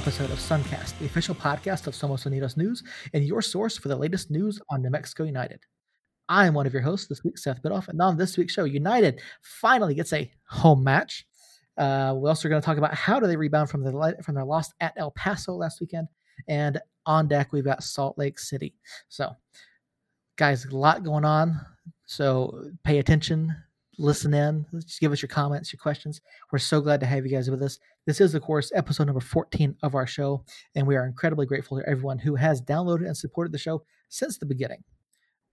episode of Suncast, the official podcast of Somos Unidos News and your source for the latest news on New Mexico United. I am one of your hosts this week, Seth Bidoff, and on this week's show, United finally gets a home match. Uh, we're also going to talk about how do they rebound from the from their loss at El Paso last weekend, and on deck we've got Salt Lake City. So, guys, a lot going on. So pay attention, listen in, just give us your comments, your questions. We're so glad to have you guys with us. This is, of course, episode number 14 of our show, and we are incredibly grateful to everyone who has downloaded and supported the show since the beginning.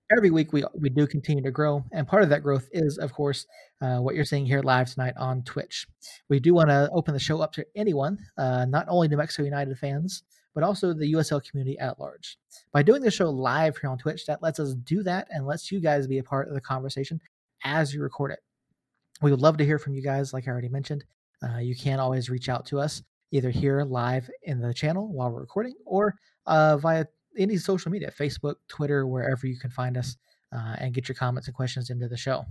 Every week we we do continue to grow, and part of that growth is, of course, uh, what you're seeing here live tonight on Twitch. We do want to open the show up to anyone, uh, not only New Mexico United fans, but also the USL community at large. By doing the show live here on Twitch, that lets us do that and lets you guys be a part of the conversation as you record it. We would love to hear from you guys, like I already mentioned. Uh, you can always reach out to us either here live in the channel while we're recording or uh, via any social media Facebook, Twitter, wherever you can find us uh, and get your comments and questions into the show.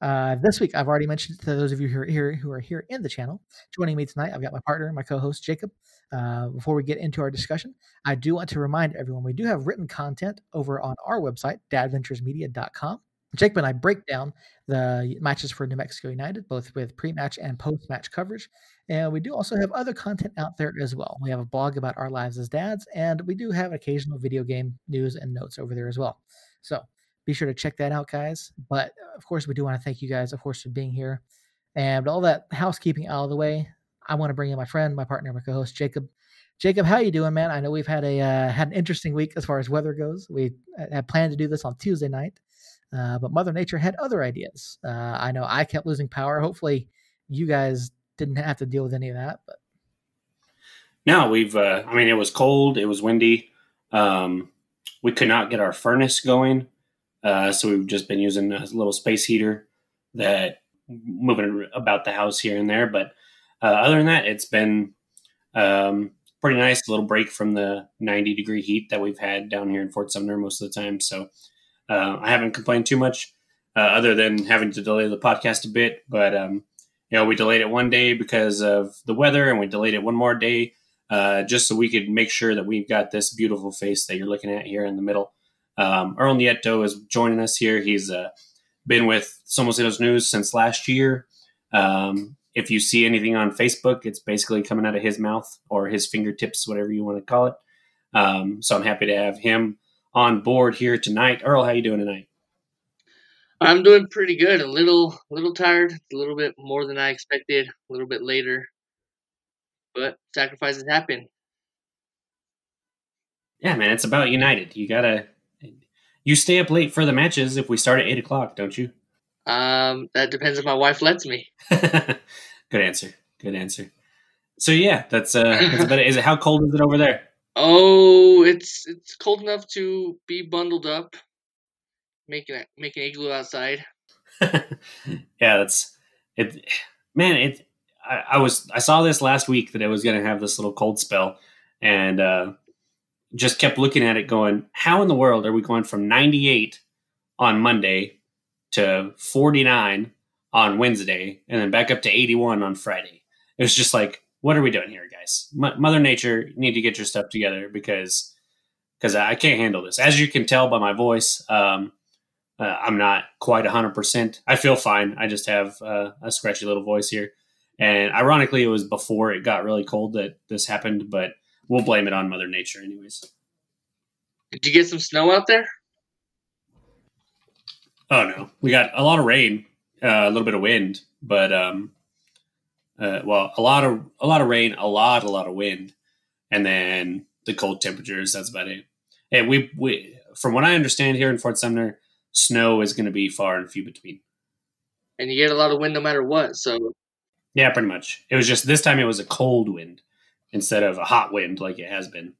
Uh, this week, I've already mentioned to those of you who are here who are here in the channel. Joining me tonight, I've got my partner, my co-host Jacob. Uh, before we get into our discussion, I do want to remind everyone we do have written content over on our website, dadventuresmedia.com. Jacob and I break down the matches for New Mexico United, both with pre-match and post-match coverage, and we do also have other content out there as well. We have a blog about our lives as dads, and we do have occasional video game news and notes over there as well. So be sure to check that out, guys. But of course, we do want to thank you guys, of course, for being here. And all that housekeeping out of the way, I want to bring in my friend, my partner, my co-host, Jacob. Jacob, how you doing, man? I know we've had a uh, had an interesting week as far as weather goes. We uh, had planned to do this on Tuesday night, uh, but Mother Nature had other ideas. Uh, I know I kept losing power. Hopefully, you guys didn't have to deal with any of that. But no, we've. Uh, I mean, it was cold. It was windy. Um, we could not get our furnace going, uh, so we've just been using a little space heater that moving about the house here and there. But uh, other than that, it's been um, pretty nice. A little break from the 90 degree heat that we've had down here in Fort Sumner most of the time. So uh, I haven't complained too much, uh, other than having to delay the podcast a bit. But um, you know, we delayed it one day because of the weather, and we delayed it one more day uh, just so we could make sure that we've got this beautiful face that you're looking at here in the middle. Um, Earl Nieto is joining us here. He's uh, been with Somos Unidos News since last year. Um, if you see anything on Facebook, it's basically coming out of his mouth or his fingertips, whatever you want to call it. Um, so I'm happy to have him on board here tonight. Earl, how you doing tonight? I'm doing pretty good. A little, little tired. A little bit more than I expected. A little bit later, but sacrifices happen. Yeah, man, it's about United. You gotta, you stay up late for the matches if we start at eight o'clock, don't you? Um, that depends if my wife lets me. Good answer. Good answer. So yeah, that's uh, that's about it. Is it how cold is it over there? Oh, it's it's cold enough to be bundled up, making an igloo outside. yeah, that's it. Man, it. I, I, was I saw this last week that it was going to have this little cold spell, and uh, just kept looking at it, going, "How in the world are we going from 98 on Monday to 49 on Wednesday, and then back up to 81 on Friday?" It was just like what are we doing here, guys? M- Mother Nature, you need to get your stuff together because because I can't handle this. As you can tell by my voice, um, uh, I'm not quite 100%. I feel fine. I just have uh, a scratchy little voice here. And ironically, it was before it got really cold that this happened, but we'll blame it on Mother Nature, anyways. Did you get some snow out there? Oh, no. We got a lot of rain, uh, a little bit of wind, but um, uh, well, a lot of a lot of rain, a lot, a lot of wind, and then the cold temperatures. That's about it. And we we from what I understand here in Fort Sumner, snow is going to be far and few between. And you get a lot of wind no matter what. So yeah, pretty much. It was just this time it was a cold wind instead of a hot wind like it has been.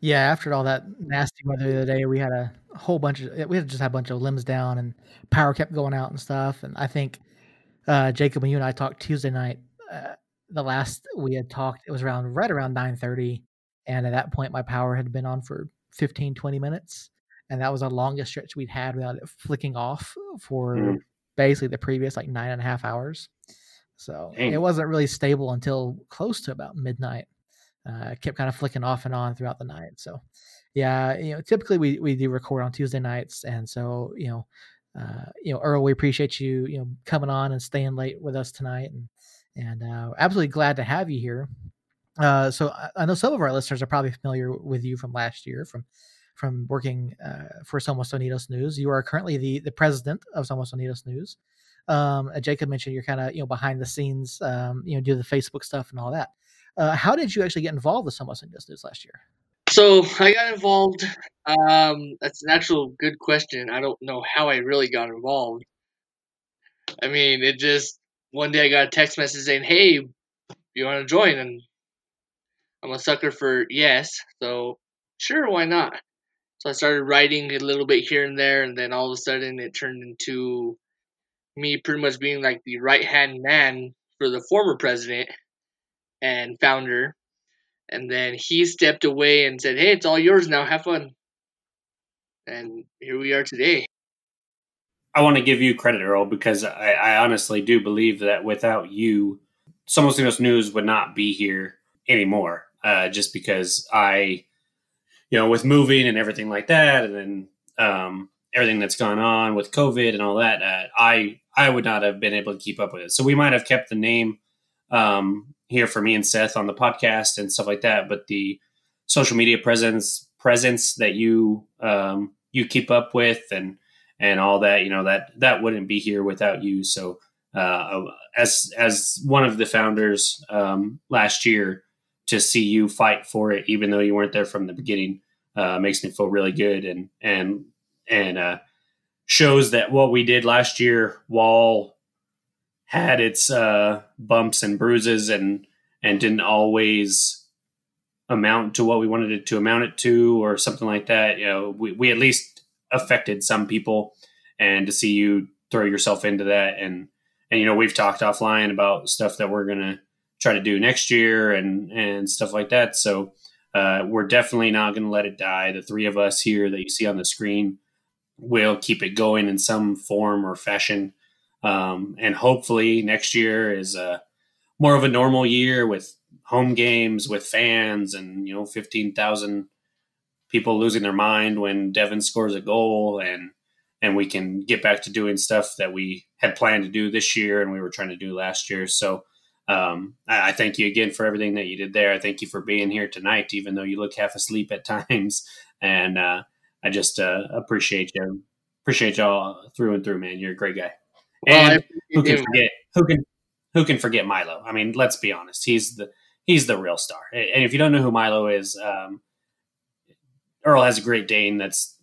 Yeah, after all that nasty weather the other day, we had a whole bunch of we had just had a bunch of limbs down and power kept going out and stuff. And I think uh, Jacob, when you and I talked Tuesday night, uh, the last we had talked, it was around right around nine thirty, and at that point, my power had been on for 15, 20 minutes, and that was the longest stretch we'd had without it flicking off for mm. basically the previous like nine and a half hours. So Dang. it wasn't really stable until close to about midnight. Uh, it kept kind of flicking off and on throughout the night. So yeah, you know, typically we, we do record on Tuesday nights. And so, you know, uh, you know, Earl, we appreciate you, you know, coming on and staying late with us tonight. And, and uh, absolutely glad to have you here. Uh, so I, I know some of our listeners are probably familiar with you from last year from from working uh, for Somos Unidos News. You are currently the the president of Somos Unidos News. Um, uh, Jacob mentioned you're kind of you know behind the scenes, um, you know, do the Facebook stuff and all that. Uh, how did you actually get involved with Somos Unidos News last year? So I got involved. Um, that's an actual good question. I don't know how I really got involved. I mean, it just one day I got a text message saying, "Hey, you want to join?" And I'm a sucker for yes, so sure, why not? So I started writing a little bit here and there, and then all of a sudden it turned into me pretty much being like the right hand man for the former president and founder. And then he stepped away and said, Hey, it's all yours now. Have fun. And here we are today. I want to give you credit, Earl, because I, I honestly do believe that without you, Somos Unidos News would not be here anymore. Uh, just because I, you know, with moving and everything like that, and then um, everything that's gone on with COVID and all that, uh, I I would not have been able to keep up with it. So we might have kept the name um, here for me and Seth on the podcast and stuff like that, but the social media presence presence that you um, you keep up with and and all that, you know that that wouldn't be here without you. So uh, as as one of the founders um, last year, to see you fight for it, even though you weren't there from the beginning, uh, makes me feel really good and and and uh, shows that what we did last year, while had its uh, bumps and bruises and and didn't always amount to what we wanted it to amount it to or something like that. You know, we, we at least affected some people, and to see you throw yourself into that and and you know we've talked offline about stuff that we're gonna try to do next year and and stuff like that. So uh, we're definitely not to let it die. The three of us here that you see on the screen will keep it going in some form or fashion, um, and hopefully next year is a more of a normal year with home games with fans and you know fifteen thousand people losing their mind when Devon scores a goal and and we can get back to doing stuff that we had planned to do this year and we were trying to do last year. So um, I, I, thank you again for everything that you did there. I thank you for being here tonight, even though you look half asleep at times. And uh, I just uh, appreciate you, appreciate y'all through and through, man. You're a great guy. Well, and who can forget who can who can forget Milo? I mean, let's be honest. He's the he's the real star. And if you don't know who Milo is, um, Earl has a Great Dane that's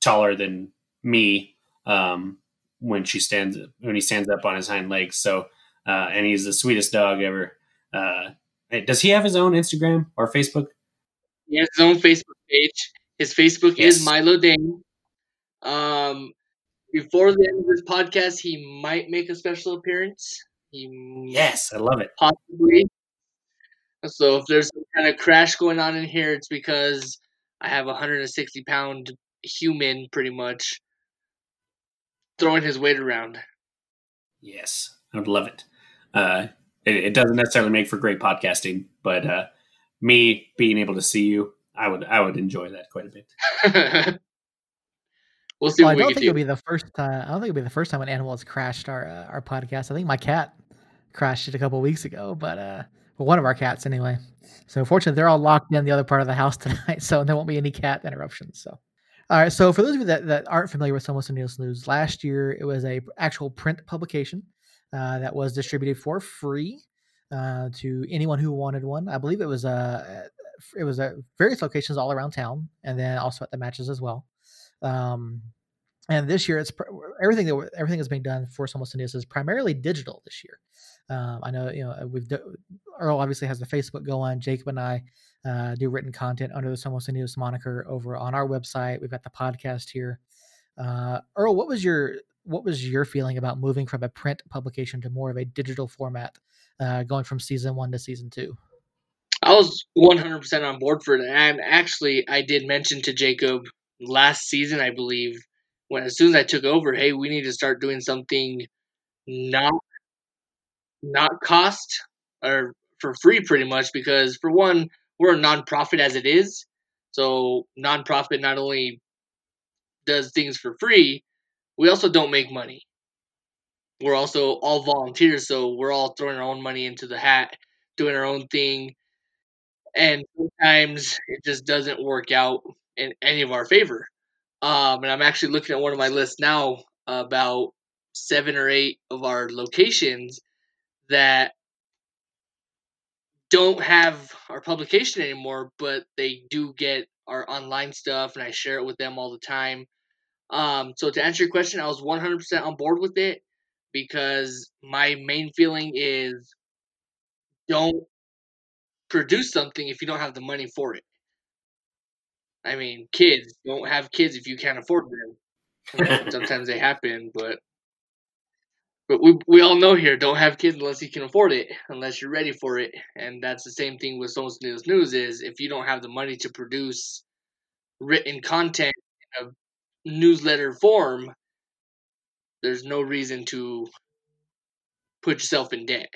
taller than me um, when she stands when he stands up on his hind legs. So uh, and he's the sweetest dog ever. Uh, does he have his own Instagram or Facebook? He has his own Facebook page. His Facebook Yes. is Milo Dane. Um, before the end of this podcast, he might make a special appearance. He Yes, I love it. possibly. So if there's some kind of crash going on in here, it's because I have a 160 pound human, pretty much, throwing his weight around. Yes, I would love it. Uh, it. It doesn't necessarily make for great podcasting, but uh, me being able to see you, I would I would enjoy that quite a bit. we'll see Well, I don't can think do. it'll be the first time. I don't think it'll be the first time an animal has crashed our uh, our podcast. I think my cat crashed it a couple weeks ago, but uh, well, one of our cats anyway. So fortunately, they're all locked in the other part of the house tonight, so there won't be any cat interruptions. So, all right. So for those of you that, that aren't familiar with Somos Unidos News, last year it was a actual print publication uh, that was distributed for free uh, to anyone who wanted one. I believe it was uh, it was at various locations all around town, and then also at the matches as well. Um, and this year, it's everything that everything that's being done for Somos Unidos is primarily digital this year. Um, I know you know we've do- Earl obviously has the Facebook going. Jacob and I uh, do written content under the Somos Unidos moniker over on our website. We've got the podcast here. Uh, Earl, what was your what was your feeling about moving from a print publication to more of a digital format, uh, going from season one to season two? I was 100% on board for it. And actually, I did mention to Jacob last season, I believe, when as soon as I took over, hey, we need to start doing something not not cost or for free pretty much because for one we're a nonprofit as it is. So nonprofit not only does things for free we also don't make money. We're also all volunteers so we're all throwing our own money into the hat doing our own thing. And sometimes it just doesn't work out in any of our favor. Um, and i'm actually looking at one of my lists now about seven or eight of our locations that don't have our publication anymore, but they do get our online stuff, and I share it with them all the time. Um, so to answer your question, I was 100% on board with it because my main feeling is don't produce something if you don't have the money for it. I mean, kids don't have kids if you can't afford them. Sometimes they happen, but but we we all know here don't have kids unless you can afford it, unless you're ready for it, and that's the same thing with Somos Unidos News. Is if you don't have the money to produce written content in a newsletter form, there's no reason to put yourself in debt.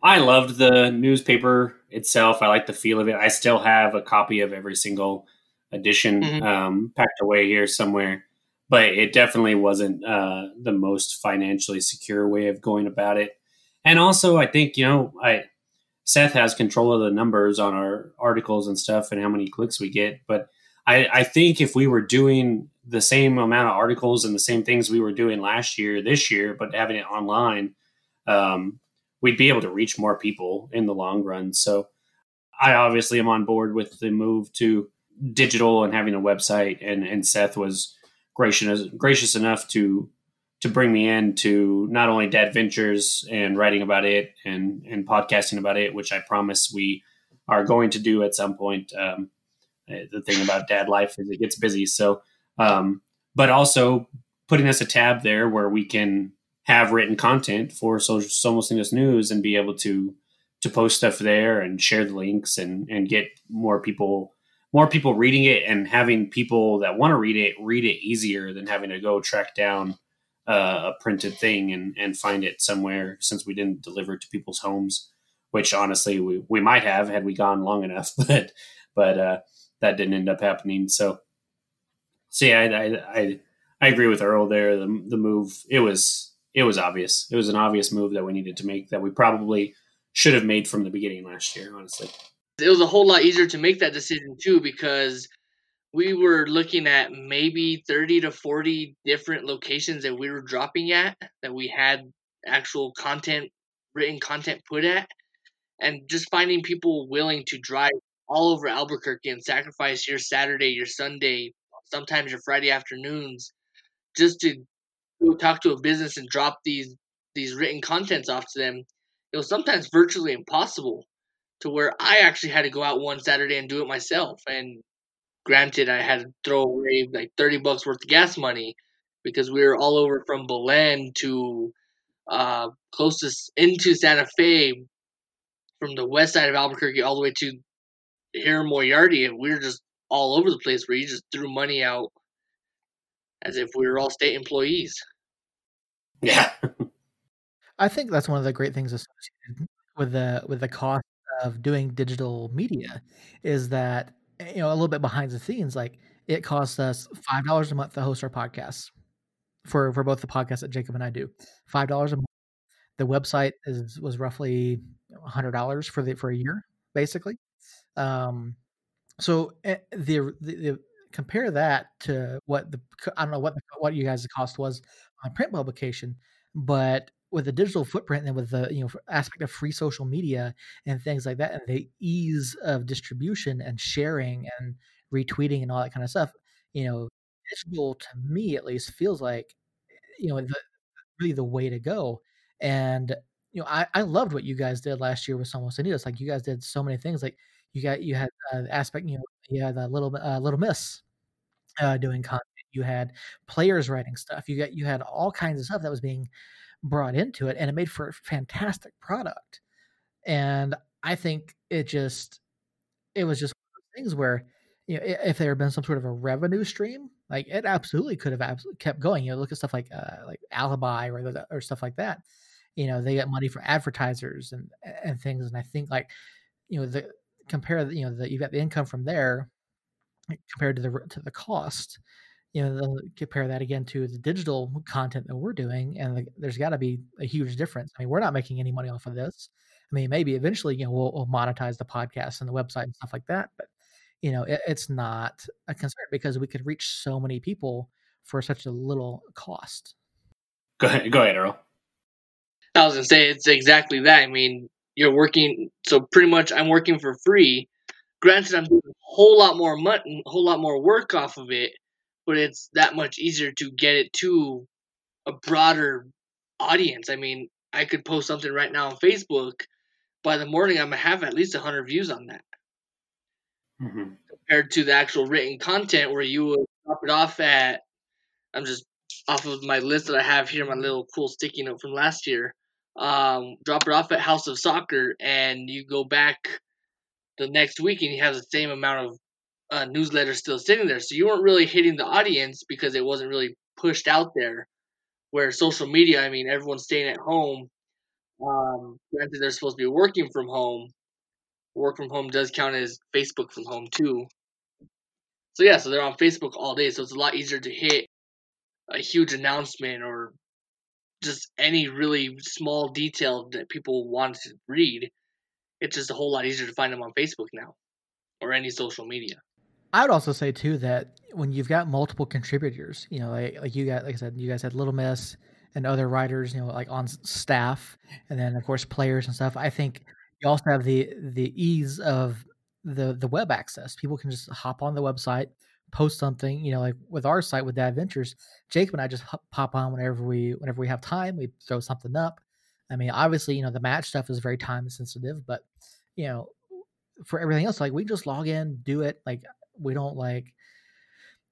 I loved the newspaper itself. I like the feel of it. I still have a copy of every single edition mm-hmm. um, packed away here somewhere but it definitely wasn't uh, the most financially secure way of going about it. And also, I think you know, I Seth has control of the numbers on our articles and stuff and how many clicks we get. But I, I think if we were doing the same amount of articles and the same things we were doing last year, this year, but having it online, um, we'd be able to reach more people in the long run. So I obviously am on board with the move to digital and having a website. And, and Seth was gracious gracious enough to to bring me in to not only Dad Ventures and writing about it and and podcasting about it, which I promise we are going to do at some point. Um, the thing about dad life is it gets busy, so um, but also putting us a tab there where we can have written content for social Somos Unidos News and be able to to post stuff there and share the links and and get more people more people reading it and having people that want to read it read it easier than having to go track down uh, a printed thing and, and find it somewhere since we didn't deliver it to people's homes which honestly we, we might have had we gone long enough but but uh, that didn't end up happening. So so yeah I, I, I, I agree with Earl there. The, the move it was it was obvious. It was an obvious move that we needed to make that we probably should have made from the beginning last year honestly it was a whole lot easier to make that decision too because we were looking at maybe 30 to 40 different locations that we were dropping at that we had actual content written content put at and just finding people willing to drive all over Albuquerque and sacrifice your Saturday, your Sunday, sometimes your Friday afternoons just to go talk to a business and drop these these written contents off to them. It was sometimes virtually impossible to where I actually had to go out one Saturday and do it myself. And granted, I had to throw away like 30 bucks worth of gas money because we were all over from Belen to uh, close to into Santa Fe from the west side of Albuquerque all the way to here in Moriarty. And we were just all over the place where you just threw money out as if we were all state employees. Yeah. I think that's one of the great things associated with the with the cost of doing digital media is that you know a little bit behind the scenes like it costs us five dollars a month to host our podcasts for for both the podcasts that jacob and i do. five dollars a month. The website is was roughly a hundred dollars for the for a year basically. Um so eh, the, the, the compare that to what the i don't know what the, what you guys' cost was on print publication but with the digital footprint and with the you know aspect of free social media and things like that and the ease of distribution and sharing and retweeting and all that kind of stuff you know digital to me at least feels like you know the, really the way to go. And you know I, I loved what you guys did last year with Somos Unidos like you guys did so many things like you got you had uh, aspect you know you had a little uh, little miss uh, doing content. You had players writing stuff. You got you had all kinds of stuff that was being brought into it and it made for a fantastic product. And i think it just it was just things where you know if there had been some sort of a revenue stream like it absolutely could have kept going. You know look at stuff like uh like alibi or or stuff like that. You know they get money from advertisers and and things and i think like you know the compare you know that you've got the income from there compared to the to the cost you know then compare that again to the digital content that we're doing and the, there's got to be a huge difference i mean we're not making any money off of this i mean maybe eventually you know we'll, we'll monetize the podcast and the website and stuff like that but you know it, it's not a concern because we could reach so many people for such a little cost go ahead go ahead earl I was gonna say it's exactly that. I mean, you're working so pretty much I'm working for free. Granted, I'm doing a whole lot more money, a whole lot more work off of it, but it's that much easier to get it to a broader audience. I mean, I could post something right now on Facebook. By the morning, I'm gonna have at least 100 views on that. Mm-hmm. Compared to the actual written content, where you would drop it off at, I'm just off of my list that I have here, my little cool sticky note from last year um, drop it off at House of Soccer, and you go back the next week and you have the same amount of uh, newsletters still sitting there. So you weren't really hitting the audience because it wasn't really pushed out there. Where social media, I mean, everyone's staying at home. Um, granted, they're supposed to be working from home. Work from home does count as Facebook from home too. So yeah, so they're on Facebook all day, so it's a lot easier to hit a huge announcement or just any really small detail that people want to read, it's just a whole lot easier to find them on Facebook now or any social media. I would also say too that when you've got multiple contributors, you know, like like you got like I said, you guys had Little Miss and other writers, you know, like on staff, and then of course players and stuff. I think you also have the the ease of the the web access. People can just hop on the website, post something, you know, like with our site with Dad Adventures, Jacob and I just pop on whenever we whenever we have time. We throw something up. I mean, obviously, you know, the match stuff is very time sensitive, but you know, for everything else, like we just log in, do it. Like we don't like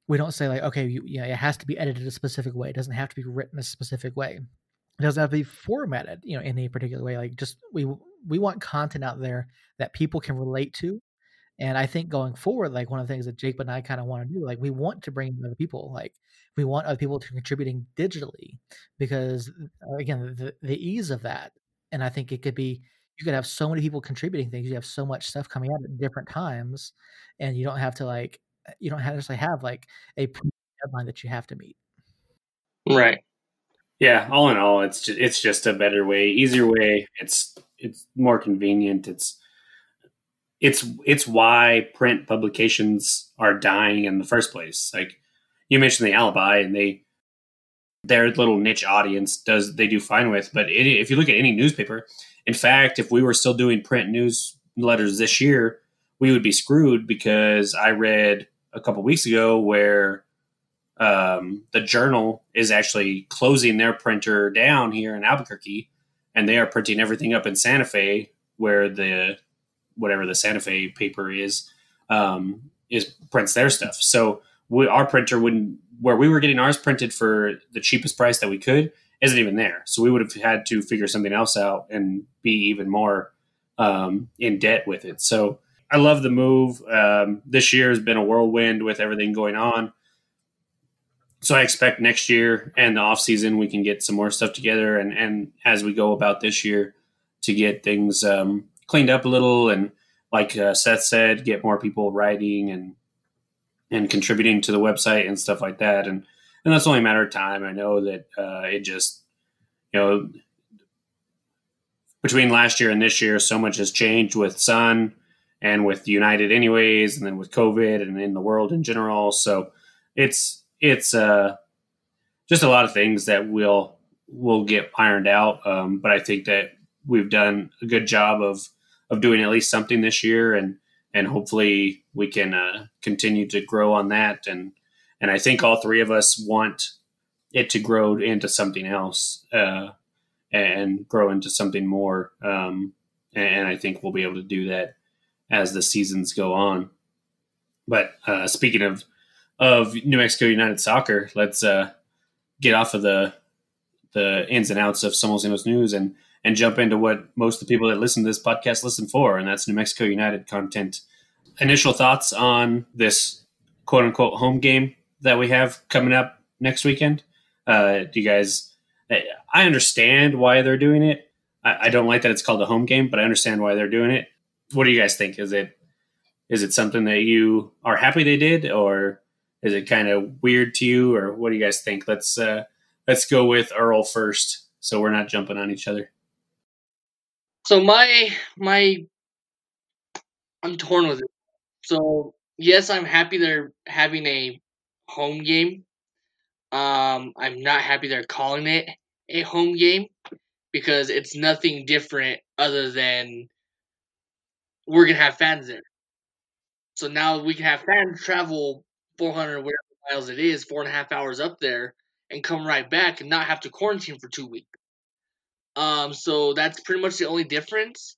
we don't say like, okay, you, you know, it has to be edited a specific way. It doesn't have to be written a specific way. It doesn't have to be formatted, you know, in a particular way. Like just we we want content out there that people can relate to and I think going forward, like one of the things that Jake and I kind of want to do, like we want to bring other people, like we want other people to contributing digitally, because again, the, the ease of that, and I think it could be you could have so many people contributing things. You have so much stuff coming out at different times, and you don't have to like uh, you don't to have like a deadline that you have to meet. Right. Yeah. All in all, it's just, it's just a better way, easier way. It's it's more convenient. It's it's it's why print publications are dying in the first place. Like you mentioned the alibi, and they their little niche audience does they do fine with. But it, if you look at any newspaper, in fact, if we were still doing print newsletters this year, we would be screwed because I read a couple weeks ago where um, the Journal is actually closing their printer down here in Albuquerque, and they are printing everything up in Santa Fe, where the whatever the Santa Fe paper is, um, is prints their stuff. So we, our printer wouldn't where we were getting ours printed for the cheapest price that we could isn't even there. So we would have had to figure something else out and be even more um, in debt with it. So I love the move. Um, this year has been a whirlwind with everything going on. So I expect next year and the off season we can get some more stuff together, and and as we go about this year to get things um, cleaned up a little and like uh, Seth said, get more people writing and and contributing to the website and stuff like that. And and that's only a matter of time. I know that uh, it just you know between last year and this year, so much has changed with Sun and with United, anyways, and then with COVID and in the world in general. So it's it's uh, just a lot of things that will will get ironed out. Um, but I think that we've done a good job of of doing at least something this year, and and hopefully we can uh, continue to grow on that. And and I think all three of us want it to grow into something else uh, and grow into something more. Um, and I think we'll be able to do that as the seasons go on. But uh, speaking of of New Mexico United Soccer, let's uh, get off of the the ins and outs of Somos Unidos news and and jump into what most of the people that listen to this podcast listen for, and that's New Mexico United content. Initial thoughts on this quote unquote home game that we have coming up next weekend. Uh, do you guys I understand why they're doing it. I, I don't like that it's called a home game, but I understand why they're doing it. What do you guys think? Is it is it something that you are happy they did, or is it kind of weird to you, or what do you guys think? Let's uh, let's go with Earl first, so we're not jumping on each other. So my my I'm torn with it. So yes, I'm happy they're having a home game. Um, I'm not happy they're calling it a home game because it's nothing different other than we're gonna have fans there. So now we can have fans travel 400 whatever miles it is, four and a half hours up there, and come right back and not have to quarantine for two weeks. Um, so that's pretty much the only difference.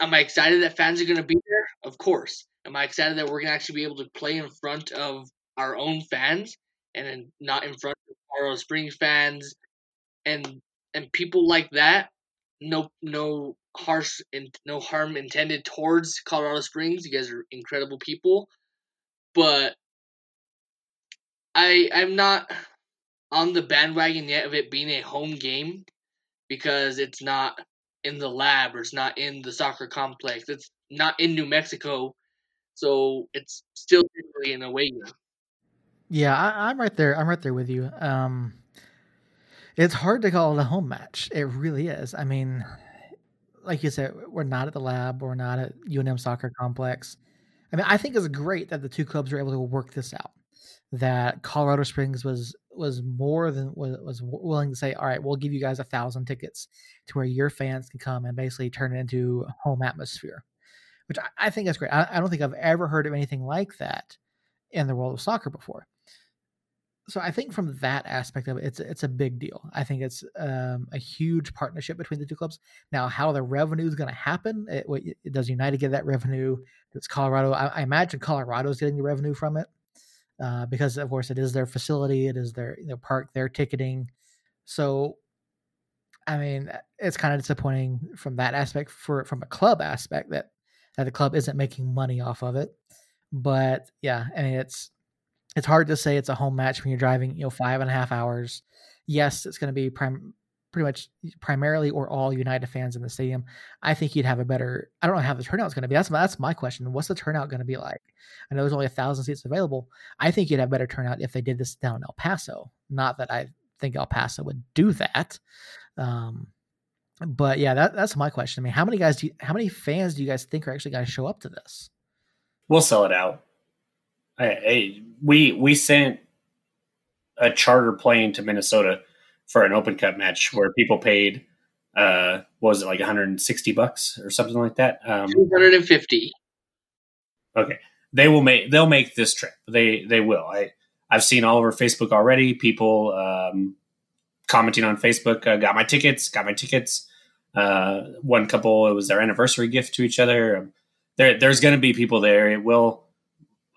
Am I excited that fans are to be there? Of course. Am I excited that we're to actually be able to play in front of our own fans and not in front of Colorado Springs fans and and people like that? No, no harsh and no harm intended towards Colorado Springs. You guys are incredible people, but I I'm not on the bandwagon yet of it being a home game because it's not in the lab or it's not in the soccer complex. It's not in New Mexico, so it's still an away game. Yeah, I, am right there. I'm right there with you. Um, it's hard to call it a home match. It really is. I mean, like you said, we're not at the lab. We're not at UNM Soccer Complex. I mean, I think it's great that the two clubs were able to work this out. That Colorado Springs was was more than was, was willing to say, all right, we'll give you guys a thousand tickets to where your fans can come and basically turn it into home atmosphere, which I, I think is great. I, I don't think I've ever heard of anything like that in the world of soccer before so I think from that aspect of it, it's it's a big deal. I think it's um, a huge partnership between the two clubs. Now, how the revenue is going to happen? It, it, does United get that revenue? Does Colorado? I, I imagine Colorado is getting the revenue from it uh, because, of course, it is their facility, it is their know, park, their ticketing. So, I mean, it's kind of disappointing from that aspect for from a club aspect that that the club isn't making money off of it. But yeah, I mean, it's it's hard to say it's a home match when you're driving, you know, five and a half hours. Yes, it's going to be prim- pretty much primarily or all United fans in the stadium. I think you'd have a better. I don't know how the turnout's going to be. That's that's my question. What's the turnout going to be like? I know there's only a thousand seats available. I think you'd have better turnout if they did this down in El Paso. Not that I think El Paso would do that. Um, but yeah, that, that's my question. I mean, how many guys do you, how many fans do you guys think are actually going to show up to this? We'll sell it out. I, I, we we sent a charter plane to Minnesota for an Open Cup match where people paid uh was it like 160 bucks or something like that? Um 250 okay. They will make they'll make this trip. They they will. I i've seen all over facebook already. People um commenting on facebook uh, got my tickets got my tickets. Uh one couple it was their anniversary gift to each other. Um, there there's going to be people there. It will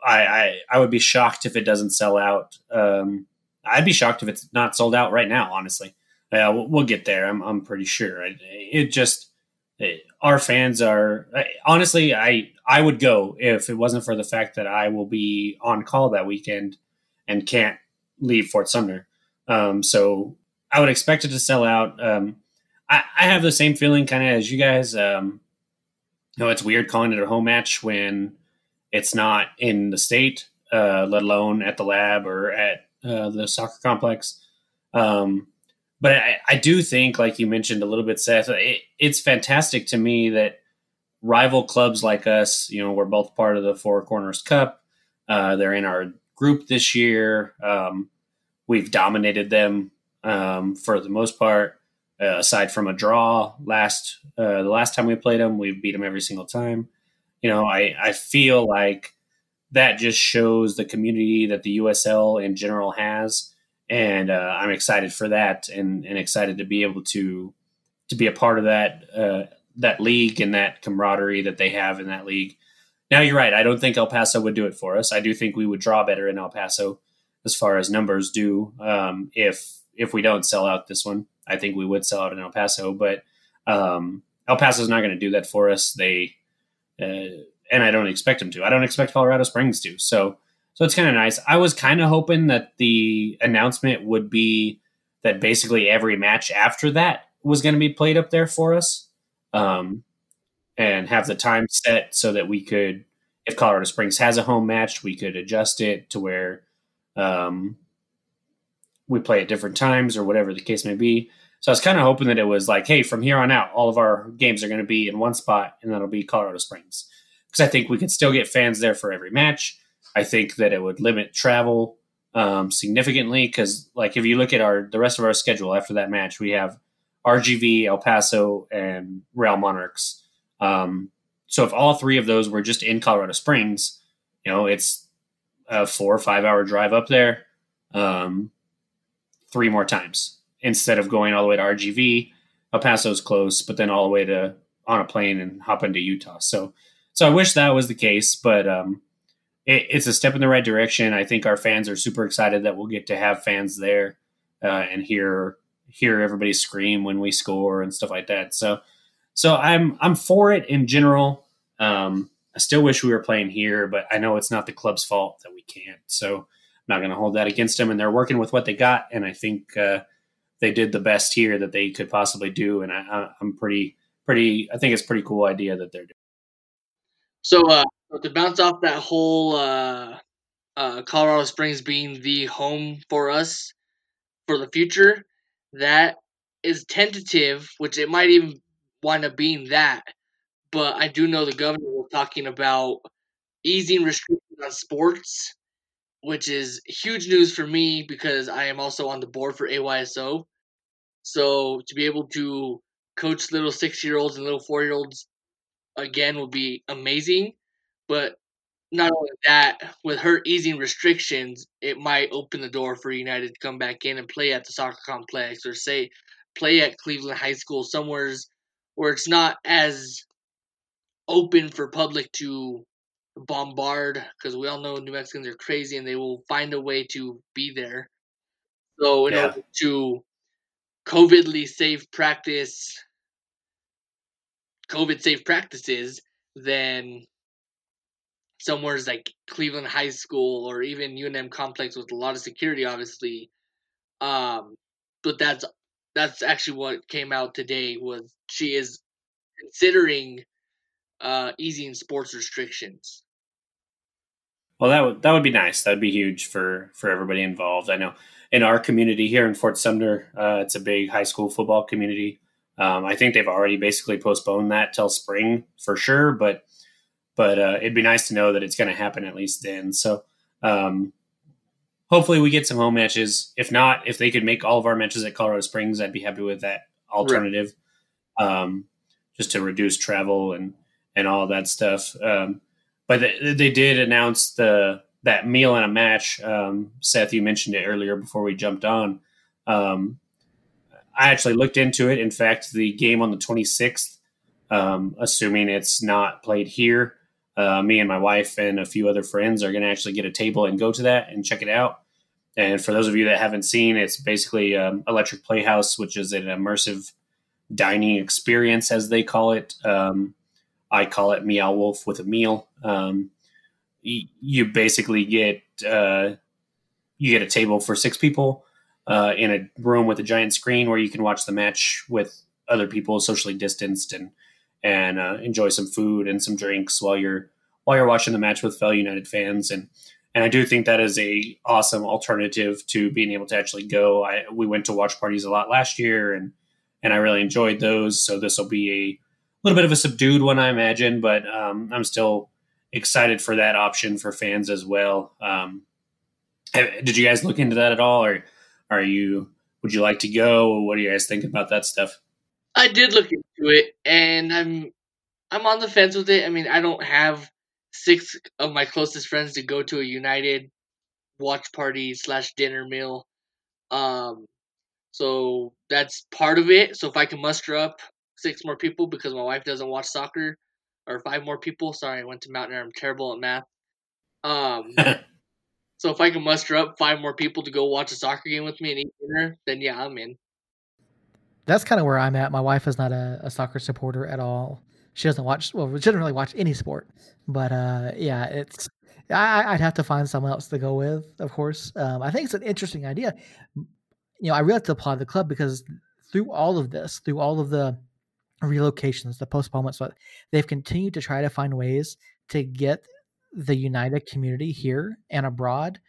I, I, I would be shocked if it doesn't sell out. Um, I'd be shocked if it's not sold out right now. Honestly, yeah, we'll, we'll get there. I'm I'm pretty sure. It, just it, our fans are honestly. I I would go if it wasn't for the fact that I will be on call that weekend and can't leave Fort Sumner. Um, so I would expect it to sell out. Um, I, I have the same feeling kind of as you guys. Um, you know, it's weird calling it a home match when it's not in the state, uh, let alone at the lab or at uh, the soccer complex. Um, but I, I, do think, like you mentioned a little bit, Seth, it, it's fantastic to me that rival clubs like us, you know, we're both part of the Four Corners Cup. Uh, they're in our group this year. Um, we've dominated them um, for the most part. Uh, aside from a draw last uh, the last time we played them, we've beat them every single time you know, I, I feel like that just shows the community that the USL in general has. And uh, I'm excited for that and, and excited to be able to to be a part of that uh, that league and that camaraderie that they have in that league. Now you're right. I don't think El Paso would do it for us. I do think we would draw better in El Paso as far as numbers do. Um, if if we don't sell out this one, I think we would sell out in El Paso. But um, El Paso is not going to do that for us. They uh, and I don't expect them to. I don't expect Colorado Springs to. So, so it's kind of nice. I was kind of hoping that the announcement would be that basically every match after that was going to be played up there for us, um, and have the time set so that we could, if Colorado Springs has a home match, we could adjust it to where um, we play at different times or whatever the case may be. So I was kind of hoping that it was like, hey, from here on out, all of our games are going to be in one spot, and that'll be Colorado Springs. Because I think we could still get fans there for every match. I think that it would limit travel um, significantly because, like, if you look at our the rest of our schedule after that match, we have RGV, El Paso, and Real Monarchs. Um, so if all three of those were just in Colorado Springs, you know, it's a four or five hour drive up there um, three more times instead of going all the way to RGV. El Paso's close, but then all the way to on a plane and hop into Utah. So, so I wish that was the case, but um, it, it's a step in the right direction. I think our fans are super excited that we'll get to have fans there uh, and hear hear everybody scream when we score and stuff like that. So, so I'm I'm for it in general. Um, I still wish we were playing here, but I know it's not the club's fault that we can't. So I'm not going to hold that against them. And they're working with what they got, and I think uh, they did the best here that they could possibly do. And I, am pretty pretty. I think it's pretty cool idea that they're doing. So uh, to bounce off that whole uh, uh, Colorado Springs being the home for us for the future, that is tentative, which it might even wind up being that but I do know the governor was talking about easing restrictions on sports, which is huge news for me because I am also on the board for AYSO. So to be able to coach little six year olds and little four year olds again will be amazing. But not only that, with her easing restrictions, it might open the door for United to come back in and play at the soccer complex or say play at Cleveland High School somewheres where it's not as open for public to bombard because we all know New Mexicans are crazy and they will find a way to be there. So in yeah. order to COVIDly safe practice COVID safe practices, then somewhere's like Cleveland High School or even UNM complex with a lot of security, obviously. Um, but that's that's actually what came out today was she is considering uh, easing sports restrictions. Well, that would that would be nice. That'd be huge for for everybody involved. I know in our community here in Fort Sumner, uh, it's a big high school football community. Um, I think they've already basically postponed that till spring for sure, but but uh, it'd be nice to know that it's going to happen at least then. So um, hopefully we get some home matches. If not, if they could make all of our matches at Colorado Springs, I'd be happy with that alternative, right. um, just to reduce travel and and all that stuff. Um, but they, did announce the that meal and a match. Um, Seth, you mentioned it earlier before we jumped on. Um, I actually looked into it. In fact, the game on the 26th, um, assuming it's not played here, uh, me and my wife and a few other friends are going to actually get a table and go to that and check it out. And for those of you that haven't seen, it's basically um, Electric Playhouse, which is an immersive dining experience, as they call it. Um, I call it Meow Wolf with a meal. Um, y- you basically get uh, you get a table for six people uh, in a room with a giant screen where you can watch the match with other people socially distanced and and uh, enjoy some food and some drinks while you're while you're watching the match with fellow United fans and and I do think that is a awesome alternative to being able to actually go. I we went to watch parties a lot last year and and I really enjoyed those. So this will be a little bit of a subdued one, I imagine, but um, I'm still excited for that option for fans as well. Um, did you guys look into that at all, or are you? Would you like to go? What do you guys think about that stuff? I did look into it, and I'm I'm on the fence with it. I mean, I don't have six of my closest friends to go to a United watch party slash dinner meal. Um, so that's part of it. So if I can muster up six more people because my wife doesn't watch soccer, or five more people. Sorry, I went to Mountain Air. I'm terrible at math. Um, so if I can muster up five more people to go watch a soccer game with me and eat dinner, then yeah, I'm in. That's kind of where I'm at. My wife is not a, a soccer supporter at all. She doesn't watch. Well, she doesn't really watch any sport. But uh, yeah, it's. I, would have to find someone else to go with, of course. Um, I think it's an interesting idea you know, I really have to applaud the club because through all of this, through all of the relocations, the postponements, but they've continued to try to find ways to get the United community here and abroad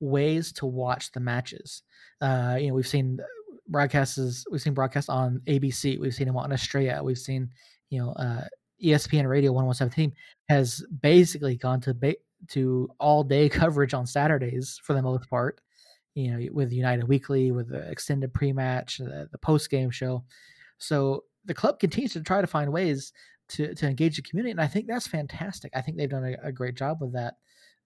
ways to watch the matches. Uh, you know, we've seen broadcasts, we've seen broadcasts on ABC, we've seen them on Australia, we've seen, you know, uh, ESPN Radio 117 has basically gone to ba- to all day coverage on Saturdays for the most part. You know, with United Weekly, with the extended pre-match, the, the post-game show. So the club continues to try to find ways to to engage the community, and I think that's fantastic. I think they've done a, a great job with that.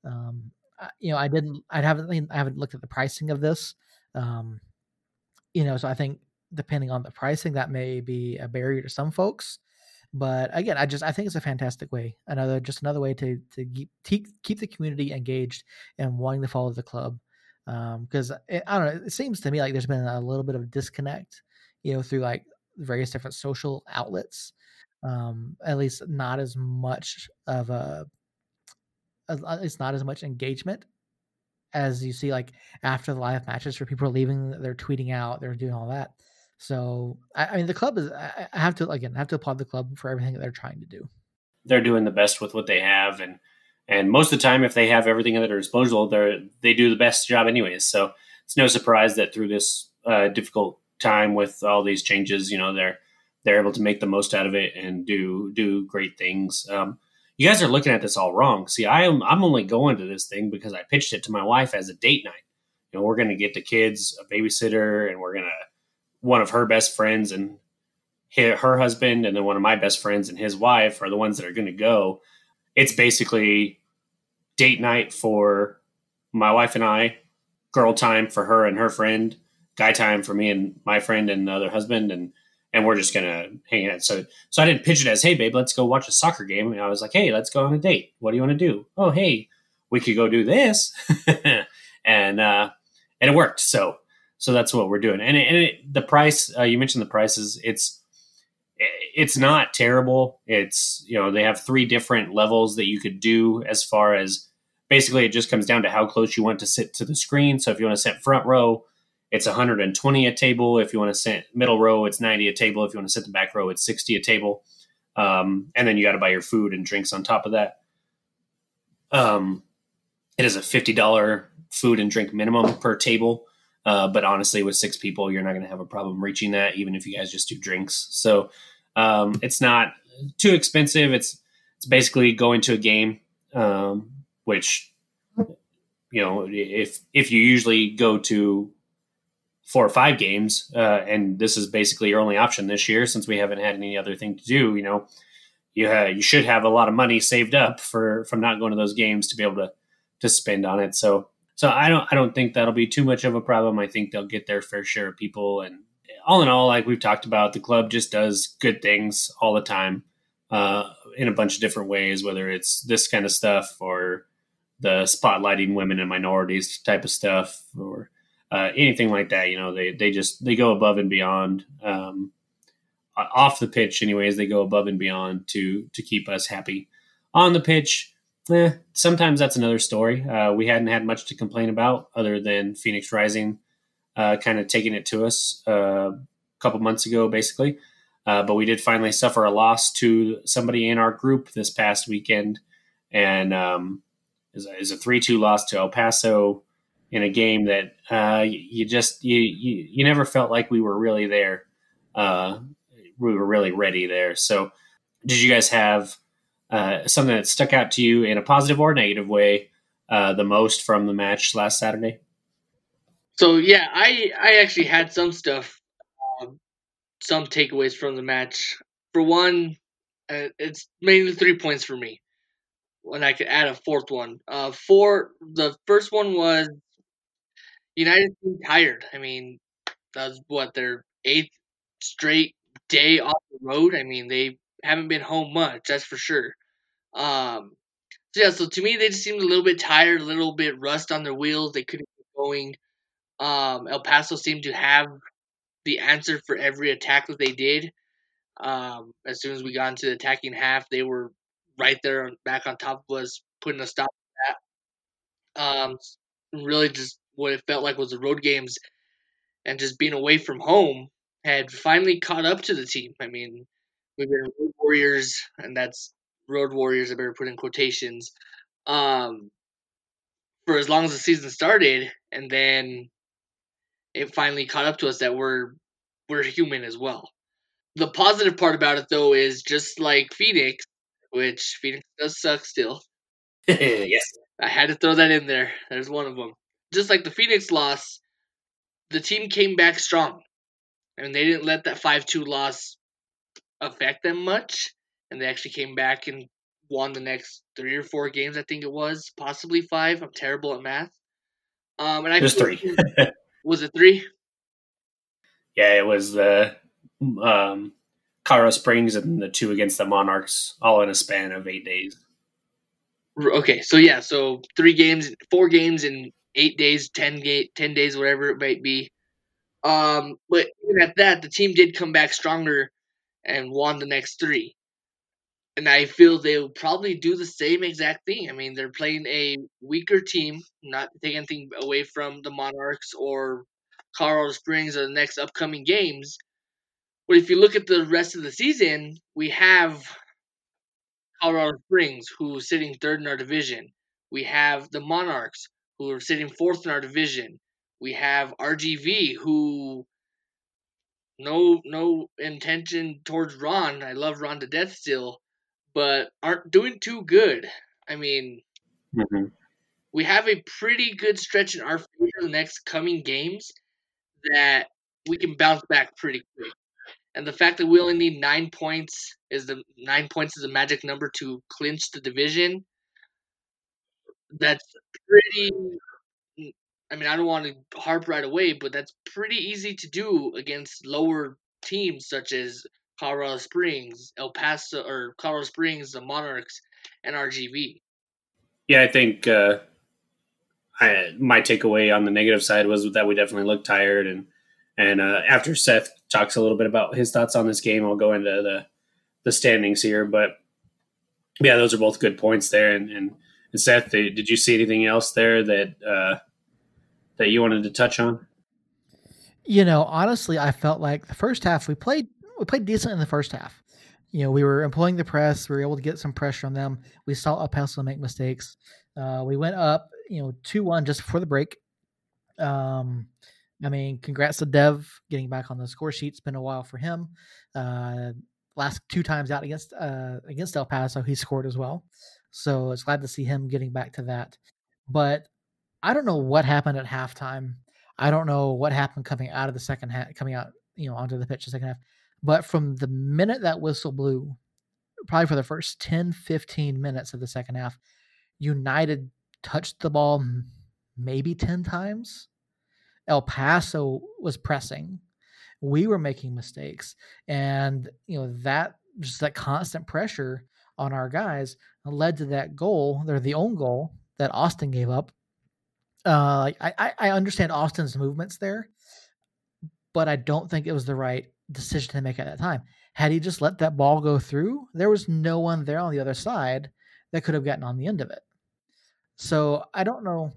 Um, I, you know, I didn't, I haven't, I haven't looked at the pricing of this. Um, you know, so I think depending on the pricing, that may be a barrier to some folks. But again, I just I think it's a fantastic way. Another just another way to to keep keep the community engaged and wanting to follow the club. Because um, I don't know, it seems to me like there's been a little bit of disconnect, you know, through like various different social outlets. Um, at least not as much of a, it's not as much engagement as you see like after the live matches where people are leaving, they're tweeting out, they're doing all that. So I, I mean, the club is. I, have to again I have to applaud the club for everything that they're trying to do. They're doing the best with what they have, and and most of the time, if they have everything at their disposal, they they do the best job anyways. So it's no surprise that through this uh, difficult time with all these changes, you know, they're they're able to make the most out of it and do do great things. Um, you guys are looking at this all wrong. See, I am I'm only going to this thing because I pitched it to my wife as a date night. You know, we're going to get the kids a babysitter, and we're going to one of her best friends and her husband, and then one of my best friends and his wife are the ones that are going to go. It's basically date night for my wife and I, girl time for her and her friend, guy time for me and my friend and the other husband, and and we're just gonna hang out. So so I didn't pitch it as, hey babe, let's go watch a soccer game. And I was like, hey, let's go on a date. What do you want to do? Oh, hey, we could go do this, and uh, and it worked. So so that's what we're doing. And it, and it, the price uh, you mentioned the prices. It's it's not terrible. It's you know they have three different levels that you could do as far as basically it just comes down to how close you want to sit to the screen. So if you want to sit front row, it's 120 a table. If you want to sit middle row, it's 90 a table. If you want to sit the back row, it's 60 a table. Um, and then you got to buy your food and drinks on top of that. Um, it is a $50 food and drink minimum per table. Uh, but honestly, with six people, you're not going to have a problem reaching that, even if you guys just do drinks. So um, it's not too expensive. It's it's basically going to a game, um, which you know if if you usually go to four or five games, uh, and this is basically your only option this year since we haven't had any other thing to do. You know, you ha- you should have a lot of money saved up for from not going to those games to be able to to spend on it. So so I don't I don't think that'll be too much of a problem. I think they'll get their fair share of people, and all in all, like we've talked about, the club just does good things all the time uh, in a bunch of different ways, whether it's this kind of stuff or the spotlighting women and minorities type of stuff or uh, anything like that. You know, they they just they go above and beyond. Um, off the pitch, anyways, they go above and beyond to to keep us happy. On the pitch, eh, sometimes that's another story. Uh, we hadn't had much to complain about other than Phoenix Rising uh, kind of taking it to us uh, a couple months ago, basically. Uh, but we did finally suffer a loss to somebody in our group this past weekend, and um, is a three two loss to El Paso in a game that uh, you just you, you, you never felt like we were really there. Uh, we were really ready there. So, did you guys have uh, something that stuck out to you in a positive or negative way uh, the most from the match last Saturday? So yeah, I I actually had some stuff, um, some takeaways from the match. For one, uh, it's mainly three points for me. When I could add a fourth one, uh, four. The first one was United seemed tired. I mean, that was what their eighth straight day off the road. I mean, they haven't been home much, that's for sure. Um, so yeah, so to me, they just seemed a little bit tired, a little bit rust on their wheels. They couldn't get going. Um, El Paso seemed to have the answer for every attack that they did. Um, as soon as we got into the attacking half, they were right there, back on top of us, putting a stop to that. Um, really just what it felt like was the road games and just being away from home had finally caught up to the team. I mean, we've been road warriors, and that's road warriors. I better put in quotations. Um, for as long as the season started, and then it finally caught up to us that we're we're human as well. The positive part about it though is just like Phoenix, which Phoenix does suck still. yes. I had to throw that in there. There's one of them. Just like the Phoenix loss, the team came back strong. I mean, they didn't let that 5 2 loss affect them much. And they actually came back and won the next three or four games, I think it was. Possibly five. I'm terrible at math. Um, and I It was three. Was it three? yeah, it was the um, Colorado Springs and the two against the Monarchs, all in a span of eight days. Okay, so yeah, so three games, four games in eight days, ten ga- ten days, whatever it might be. Um, but even at that, the team did come back stronger and won the next three. And I feel they'll probably do the same exact thing. I mean, they're playing a weaker team, not taking anything away from the Monarchs or Colorado Springs or the next upcoming games. But if you look at the rest of the season, we have Colorado Springs, who's sitting third in our division. We have the Monarchs, who are sitting fourth in our division. We have RGV, who no no intention towards Ron. I love Ron to death still, but aren't doing too good. I mean, Mm-hmm. we have a pretty good stretch in our the next coming games that we can bounce back pretty quick. And the fact that we only need nine points is the nine points is a magic number to clinch the division. That's pretty. I mean, I don't want to harp right away, but that's pretty easy to do against lower teams such as Colorado Springs, El Paso, or Colorado Springs, the Monarchs, and RGV. Yeah, I think uh, I, my takeaway on the negative side was that we definitely looked tired, and and uh, after Seth talks a little bit about his thoughts on this game, I'll go into the the standings here. But yeah, those are both good points there. And, and, and Seth, did you see anything else there that uh, that you wanted to touch on? You know, honestly, I felt like the first half we played we played decent in the first half. You know, we were employing the press. We were able to get some pressure on them. We saw El Paso make mistakes. Uh, we went up, you know, two one just before the break. Um, I mean, congrats to Dev getting back on the score sheet. It's been a while for him. Uh, last two times out against uh, against El Paso, he scored as well. So it's glad to see him getting back to that. But I don't know what happened at halftime. I don't know what happened coming out of the second half, coming out, you know, onto the pitch the second half. But from the minute that whistle blew, probably for the first 10, 15 minutes of the second half, United touched the ball maybe 10 times. El Paso was pressing. We were making mistakes. And, you know, that just that constant pressure on our guys led to that goal, or the own goal that Austin gave up. Uh, I, I I understand Austin's movements there, but I don't think it was the right decision to make at that time. Had he just let that ball go through, there was no one there on the other side that could have gotten on the end of it. So I don't know.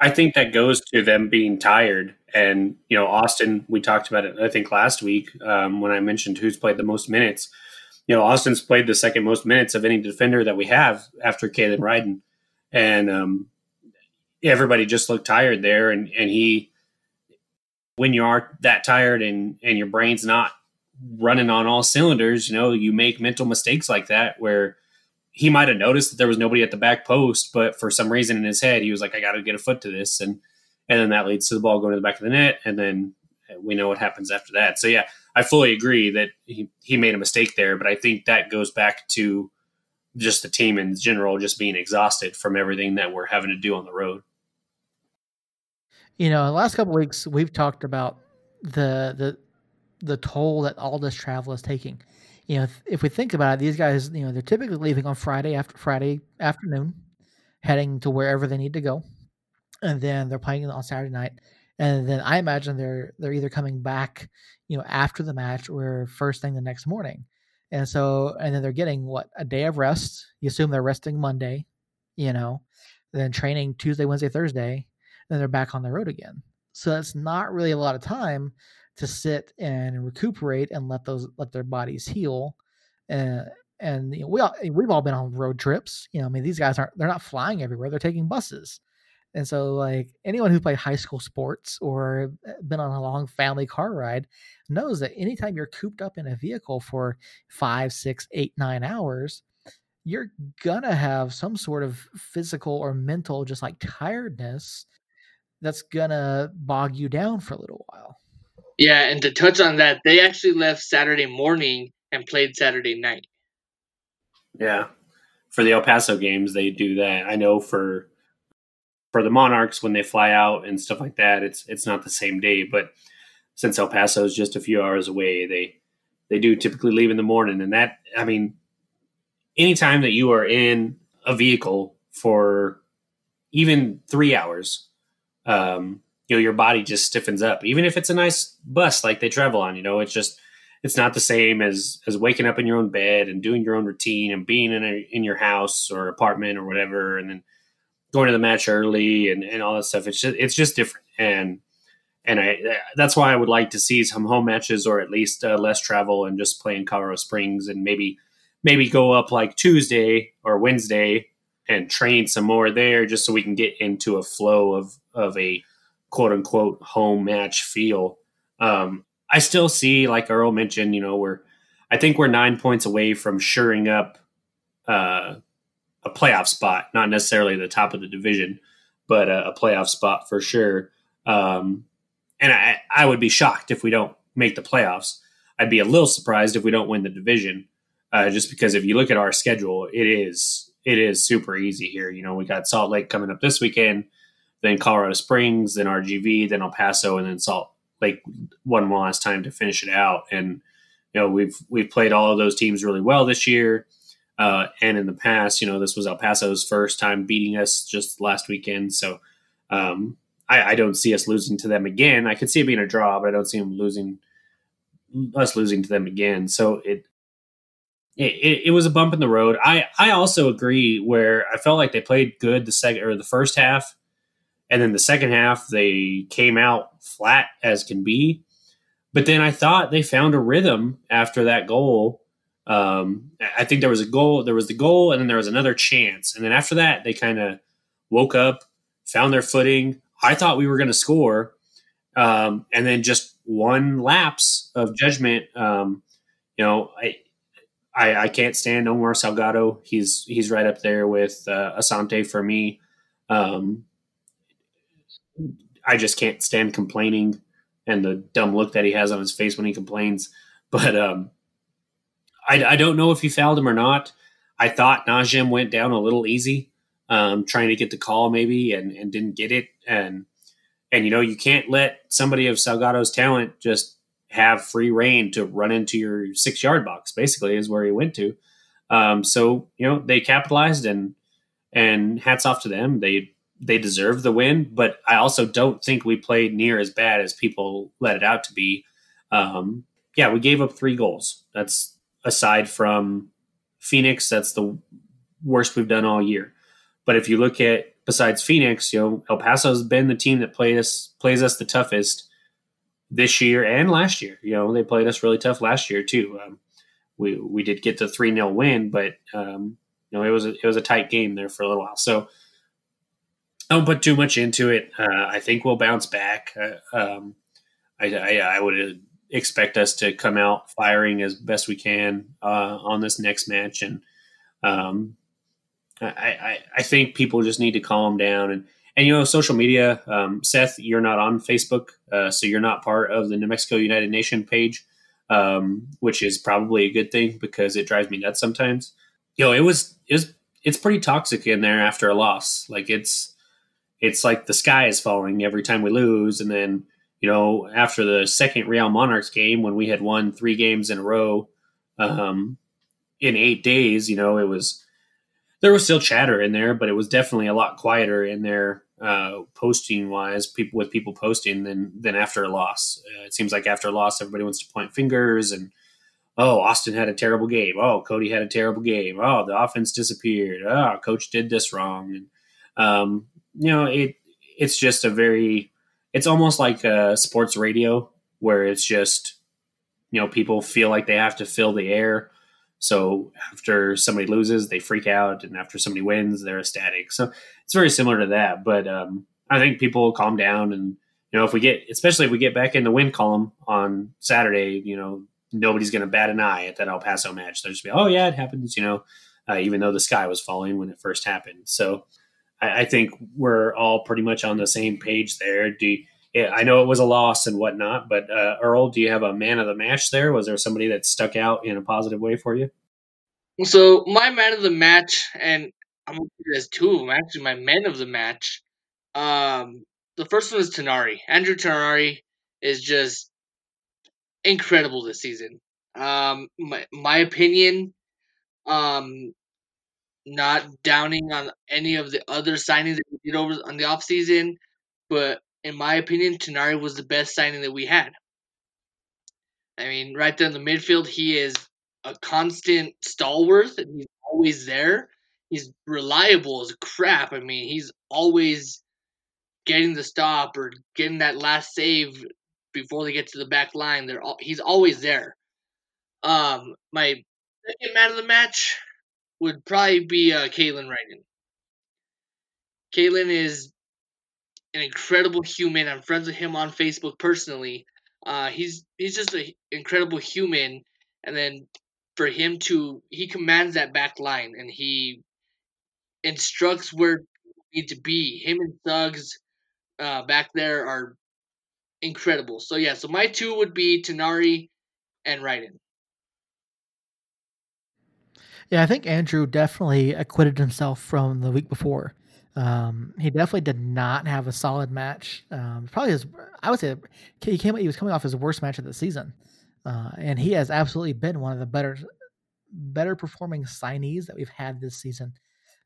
I think that goes to them being tired. And, you know, Austin, we talked about it, I think, last week um, when I mentioned who's played the most minutes. You know, Austin's played the second most minutes of any defender that we have after Kalen Ryden. And um, everybody just looked tired there. And, and he, when you are that tired and, and your brain's not running on all cylinders, you know, you make mental mistakes like that where he might have noticed that there was nobody at the back post, but for some reason in his head, he was like, I got to get a foot to this. And, and then that leads to the ball going to the back of the net. And then we know what happens after that. So, yeah, I fully agree that he, he made a mistake there, but I think that goes back to just the team in general, just being exhausted from everything that we're having to do on the road. You know, the last couple weeks we've talked about the the the toll that all this travel is taking. You know, if, if we think about it, these guys, you know, they're typically leaving on Friday after Friday afternoon, heading to wherever they need to go, and then they're playing on Saturday night, and then I imagine they're they're either coming back, you know, after the match or first thing the next morning, and so and then they're getting what a day of rest. You assume they're resting Monday, you know, then training Tuesday, Wednesday, Thursday, then they're back on the road again. So that's not really a lot of time to sit and recuperate and let those let their bodies heal. Uh, and you know, we all we've all been on road trips. You know, I mean, these guys aren't they're not flying everywhere; they're taking buses. And so, like anyone who played high school sports or uh, been on a long family car ride knows that anytime you're cooped up in a vehicle for five, six, eight, nine hours, you're gonna have some sort of physical or mental, just like tiredness, that's gonna bog you down for a little while. Yeah, and to touch on that, they actually left Saturday morning and played Saturday night. Yeah. For the El Paso games, they do that. I know for for the Monarchs when they fly out and stuff like that, it's it's not the same day. But since El Paso is just a few hours away, they they do typically leave in the morning. And that, I mean, anytime that you are in a vehicle for even three hours, um, you know, your body just stiffens up. Even if it's a nice bus like they travel on, you know, it's just it's not the same as as waking up in your own bed and doing your own routine and being in a, in your house or apartment or whatever, and then going to the match early and, and all that stuff. It's just it's just different, and and I that's why I would like to see some home matches or at least uh, less travel and just play in Colorado Springs and maybe maybe go up like Tuesday or Wednesday and train some more there just so we can get into a flow of of a quote unquote home match feel. Um, I still see, like Earl mentioned, you know, we're I think we're nine points away from shoring up uh, a playoff spot, not necessarily the top of the division, but a, a playoff spot for sure. Um, and I, I would be shocked if we don't make the playoffs. I'd be a little surprised if we don't win the division, uh, just because if you look at our schedule, it is it is super easy here. You know, we got Salt Lake coming up this weekend, then Colorado Springs, then RGV, then El Paso, and then Salt Lake one last time to finish it out. And you know, we've we've played all of those teams really well this year. Uh, and in the past, you know, this was El Paso's first time beating us just last weekend. So um, I, I, don't see us losing to them again. I could see it being a draw, but I don't see them losing us losing to them again. So it, it it was a bump in the road. I I also agree where I felt like they played good the second or the first half, and then the second half they came out flat as can be. But then I thought they found a rhythm after that goal um, I think there was a goal, there was the goal, and then there was another chance, and then after that, they kind of woke up, found their footing. I thought we were going to score, um, and then just one lapse of judgment. Um, you know, I, I, I can't stand Omar Salgado. He's he's right up there with uh, Asante for me. Um, I just can't stand complaining and the dumb look that he has on his face when he complains. But um, I, I don't know if he fouled him or not. I thought Najim went down a little easy, um, trying to get the call maybe, and, and didn't get it. And and you know you can't let somebody of Salgado's talent just have free reign to run into your six yard box. Basically, is where he went to. Um, so you know they capitalized and and hats off to them. They they deserve the win, but I also don't think we played near as bad as people let it out to be. Um, yeah, we gave up three goals. That's aside from Phoenix, that's the worst we've done all year. But if you look at besides Phoenix, you know, El Paso has been the team that played us plays us the toughest this year and last year. You know, they played us really tough last year too. Um, we we did get the three 0 win, but um, you know it was a, it was a tight game there for a little while. So I don't put too much into it. Uh, I think we'll bounce back. Uh, um, I, I, I would expect us to come out firing as best we can uh, on this next match. And um, I, I, I, think people just need to calm down and and you know social media. Um, Seth, you're not on Facebook, uh, so you're not part of the New Mexico United Nation page, um, which is probably a good thing because it drives me nuts sometimes. You know, it was it was it's pretty toxic in there after a loss. Like it's it's like the sky is falling every time we lose, and then you know, after the second Real Monarchs game, when we had won three games in a row um, in eight days, you know, it was there was still chatter in there, but it was definitely a lot quieter in there uh, posting wise, people with people posting than than after a loss. Uh, it seems like after a loss, everybody wants to point fingers and oh, Austin had a terrible game. Oh, Cody had a terrible game. Oh, the offense disappeared. Oh, coach did this wrong. And um, you know, it it's just a very it's almost like a sports radio where it's just you know people feel like they have to fill the air. So after somebody loses they freak out and after somebody wins they're ecstatic. So it's very similar to that but um, i think people calm down and you know if we get especially if we get back in the win column on saturday you know nobody's going to bat an eye at that el paso match. They'll just be oh yeah it happens you know uh, even though the sky was falling when it first happened. So I, I think we're all pretty much on the same page there do you, yeah, I know it was a loss and whatnot, but uh, Earl, do you have a man of the match there? Was there somebody that stuck out in a positive way for you? So my man of the match, and I'm as two of them. Actually, my men of the match. Um, the first one is Tinari. Andrew Tinari is just incredible this season. Um, my my opinion, um, not downing on any of the other signings that we did over on the off season, but in my opinion, Tinari was the best signing that we had. I mean, right there in the midfield, he is a constant stalwart, he's always there. He's reliable as crap. I mean, he's always getting the stop or getting that last save before they get to the back line. They're all, he's always there. Um, my second man of the match would probably be uh, Kalen Ryden. Kalen is an incredible human. I'm friends with him on Facebook personally. Uh, he's he's just an incredible human, and then for him to he commands that back line and he instructs where need to be. Him and Suggs uh, back there are incredible. So yeah, so my two would be Tinari and Ryden. Yeah, I think Andrew definitely acquitted himself from the week before. Um, he definitely did not have a solid match. Um, probably his, I would say, he came. He was coming off his worst match of the season, uh, and he has absolutely been one of the better, better performing signees that we've had this season.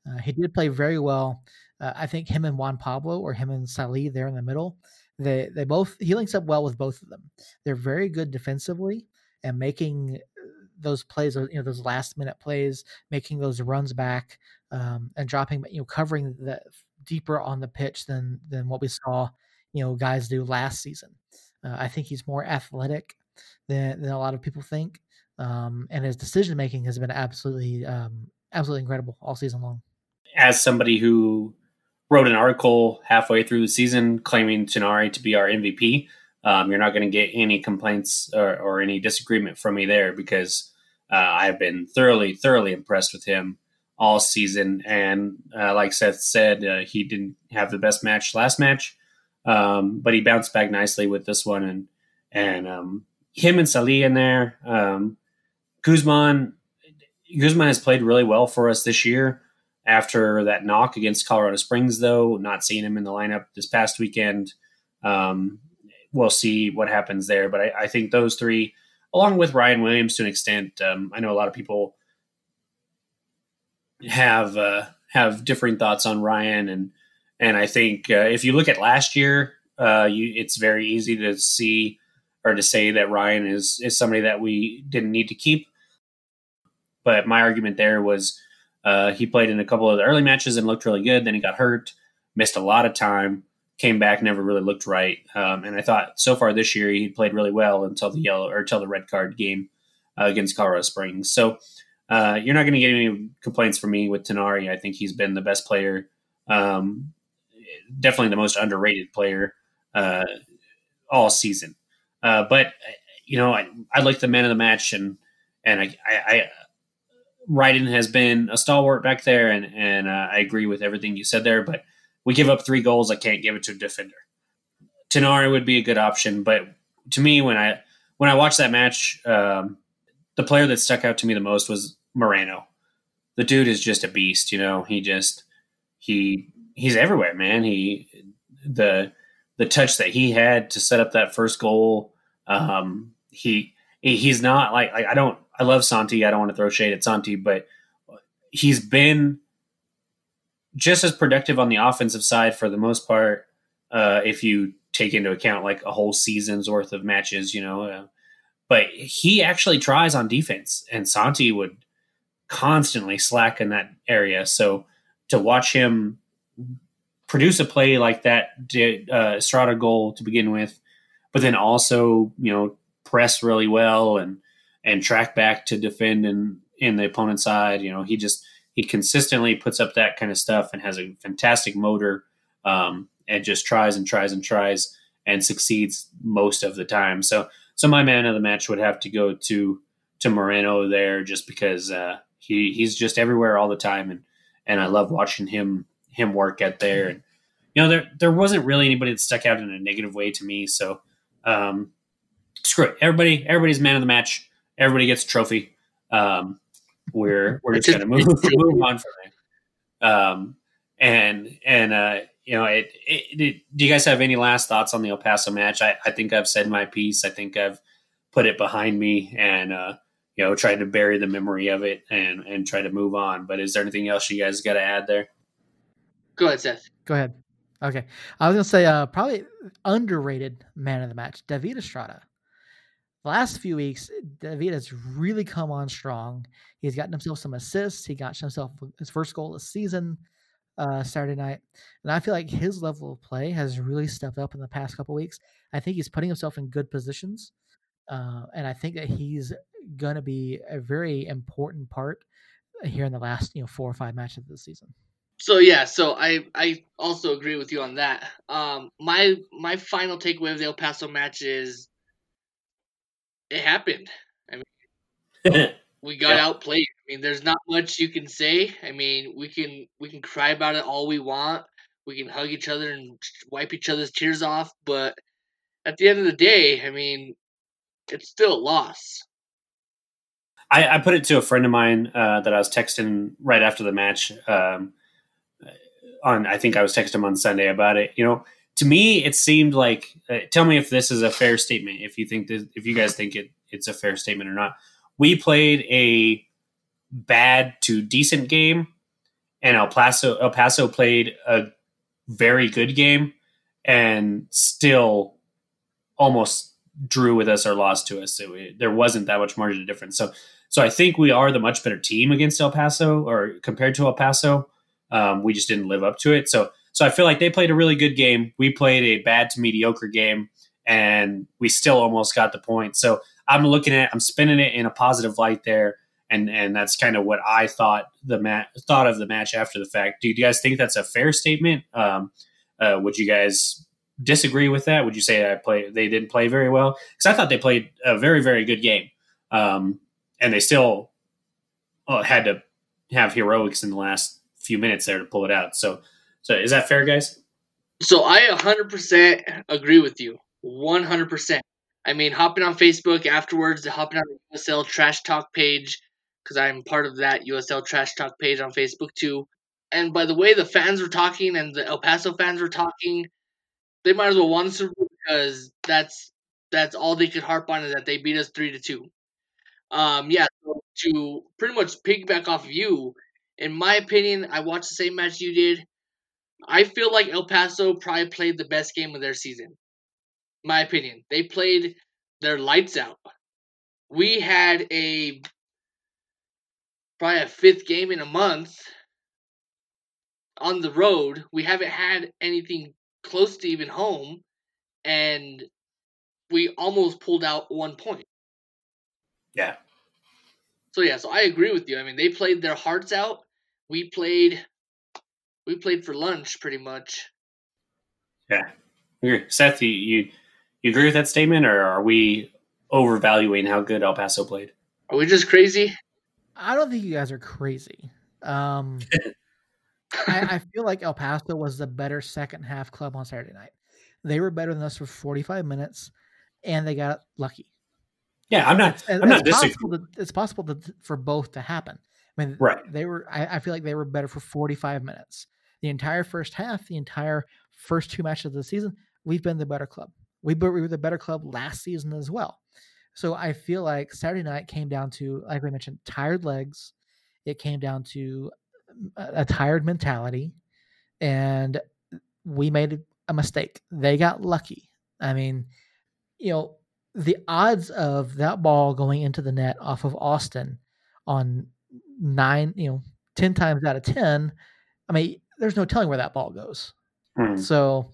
Uh, he did play very well. Uh, I think him and Juan Pablo, or him and Salih, there in the middle, they they both he links up well with both of them. They're very good defensively and making those plays, you know, those last minute plays, making those runs back um, and dropping, you know, covering the deeper on the pitch than than what we saw, you know, guys do last season. Uh, I think he's more athletic than than a lot of people think, um, and his decision making has been absolutely um, absolutely incredible all season long. As somebody who wrote an article halfway through the season claiming Tinari to be our MVP, um, you're not going to get any complaints or, or, any disagreement from me there because uh, I've been thoroughly, thoroughly impressed with him all season. And uh, like Seth said, uh, he didn't have the best match last match, um, but he bounced back nicely with this one. And and um, him and Salih in there, um, Guzman. Guzman has played really well for us this year. After that knock against Colorado Springs, though, not seeing him in the lineup this past weekend, um, we'll see what happens there. But I, I, think those three, along with Ryan Williams to an extent, um, I know a lot of people have uh, have differing thoughts on Ryan, and and I think uh, if you look at last year, uh, you, it's very easy to see or to say that Ryan is is somebody that we didn't need to keep. But my argument there was uh, he played in a couple of the early matches and looked really good. Then he got hurt, missed a lot of time came back, never really looked right. Um, and I thought so far this year he played really well until the yellow or until the red card game uh, against Colorado Springs. So uh, you're not going to get any complaints from me with Tinari. I think he's been the best player, um, definitely the most underrated player uh, all season. Uh, but you know, I, I like the man of the match, and and I, I, I Ryden has been a stalwart back there, and and uh, I agree with everything you said there, but we give up three goals. I can't give it to a defender. Tinari would be a good option, but to me, when I when I watched that match, um, the player that stuck out to me the most was Moreno. The dude is just a beast. You know, he just he he's everywhere, man. He the the touch that he had to set up that first goal. Um, he he's not like, like I don't I love Santi. I don't want to throw shade at Santi, but he's been just as productive on the offensive side for the most part. Uh, if you take into account like a whole season's worth of matches, you know, uh, but he actually tries on defense, and Santi would constantly slack in that area. So to watch him produce a play like that uh, Estrada goal to begin with, but then also you know press really well and and track back to defend in in the opponent's side. You know, he just he consistently puts up that kind of stuff and has a fantastic motor um, and just tries and tries and tries and succeeds most of the time. So so my man of the match would have to go to to Moreno there just because uh, he he's just everywhere all the time and and I love watching him him work at there. And you know there there wasn't really anybody that stuck out in a negative way to me. So um, screw it. Everybody everybody's man of the match. Everybody gets a trophy. Um, we're we're just gonna move move on from there um, and and uh, you know it, it, it, do you guys have any last thoughts on the El Paso match I, I think I've said my piece I think I've put it behind me and uh, you know try to bury the memory of it and and try to move on. But is there anything else you guys got to add there? Go ahead, Seth. Go ahead. Okay, I was gonna say uh, probably underrated man of the match, David Estrada. Last few weeks, David has really come on strong. He's gotten himself some assists. He got himself his first goal of the season uh, Saturday night, and I feel like his level of play has really stepped up in the past couple weeks. I think he's putting himself in good positions, uh, and I think that he's going to be a very important part here in the last you know four or five matches of the season. So yeah, so I I also agree with you on that. Um, my my final takeaway of the El Paso match is it happened. I mean, we got yeah. outplayed. I mean, there's not much you can say. I mean, we can we can cry about it all we want. We can hug each other and wipe each other's tears off, but at the end of the day, I mean, it's still a loss. I, I, put it to a friend of mine uh, that I was texting right after the match. Um, on I think I was texting him on Sunday about it. You know, to me, it seemed like. Uh, tell me if this is a fair statement. If you think this, if you guys think it, it's a fair statement or not. We played a bad to decent game, and El Paso El Paso played a very good game, and still almost drew with us or lost to us. It, there wasn't that much margin of difference. So so I think we are the much better team against El Paso or compared to El Paso. Um, we just didn't live up to it. So so I feel like they played a really good game. We played a bad to mediocre game, and we still almost got the point. So I'm looking at, I'm spinning it in a positive light there, and and that's kind of what I thought the mat thought of the match after the fact. Do you guys think that's a fair statement? Um, uh, would you guys disagree with that? Would you say I play they didn't play very well? Because I thought they played a very very good game. Um, and they still uh, had to have heroics in the last few minutes there to pull it out. So, so is that fair, guys? So I 100% agree with you. 100%. I mean, hopping on Facebook afterwards, hopping on the USL Trash Talk page, because I'm part of that USL Trash Talk page on Facebook too. And by the way the fans were talking and the El Paso fans were talking, they might as well won Super Bowl because that's that's all they could harp on is that they beat us three to two. Um, yeah, so to pretty much piggyback off of you, in my opinion, I watched the same match you did. I feel like El Paso probably played the best game of their season. My opinion. They played their lights out. We had a probably a fifth game in a month on the road. We haven't had anything close to even home, and we almost pulled out one point. Yeah. So yeah, so I agree with you. I mean, they played their hearts out. We played we played for lunch pretty much. Yeah. Seth, you, you you agree with that statement or are we overvaluing how good El Paso played? Are we just crazy? I don't think you guys are crazy. Um I, I feel like El Paso was the better second half club on Saturday night. They were better than us for 45 minutes and they got lucky. Yeah, I'm not. I'm not it's possible, to, it's possible to, for both to happen. I mean, right? They were. I, I, feel like they were better for 45 minutes. The entire first half, the entire first two matches of the season, we've been the better club. We, we were the better club last season as well. So I feel like Saturday night came down to, like we mentioned, tired legs. It came down to mm, a, a tired mentality, and we made a mistake. They got lucky. I mean, you know, the odds of that ball going into the net off of Austin on nine, you know, 10 times out of 10, I mean, there's no telling where that ball goes. Hmm. So,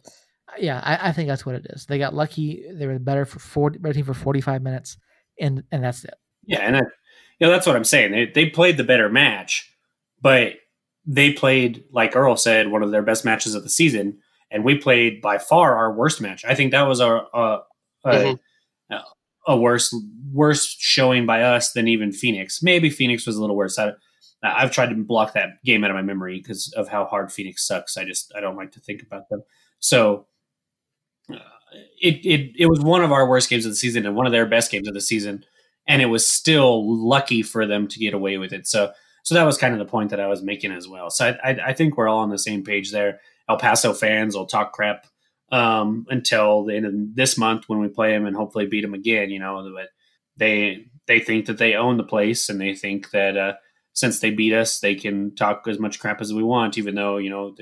yeah, I, I think that's what it is. They got lucky. They were better for 40, better team for 45 minutes, and and that's it. Yeah, and I, you know that's what I'm saying. They they played the better match, but they played like Earl said one of their best matches of the season, and we played by far our worst match. I think that was our uh, Mhm. a, a worse worse showing by us than even Phoenix. Maybe Phoenix was a little worse. I, I've tried to block that game out of my memory because of how hard Phoenix sucks. I just I don't like to think about them. So uh, it it it was one of our worst games of the season and one of their best games of the season, and it was still lucky for them to get away with it. So so that was kind of the point that I was making as well. So I I, I think we're all on the same page there. El Paso fans will talk crap um, until the end of this month when we play them and hopefully beat them again. You know, but they they think that they own the place and they think that uh, since they beat us, they can talk as much crap as we want, even though you know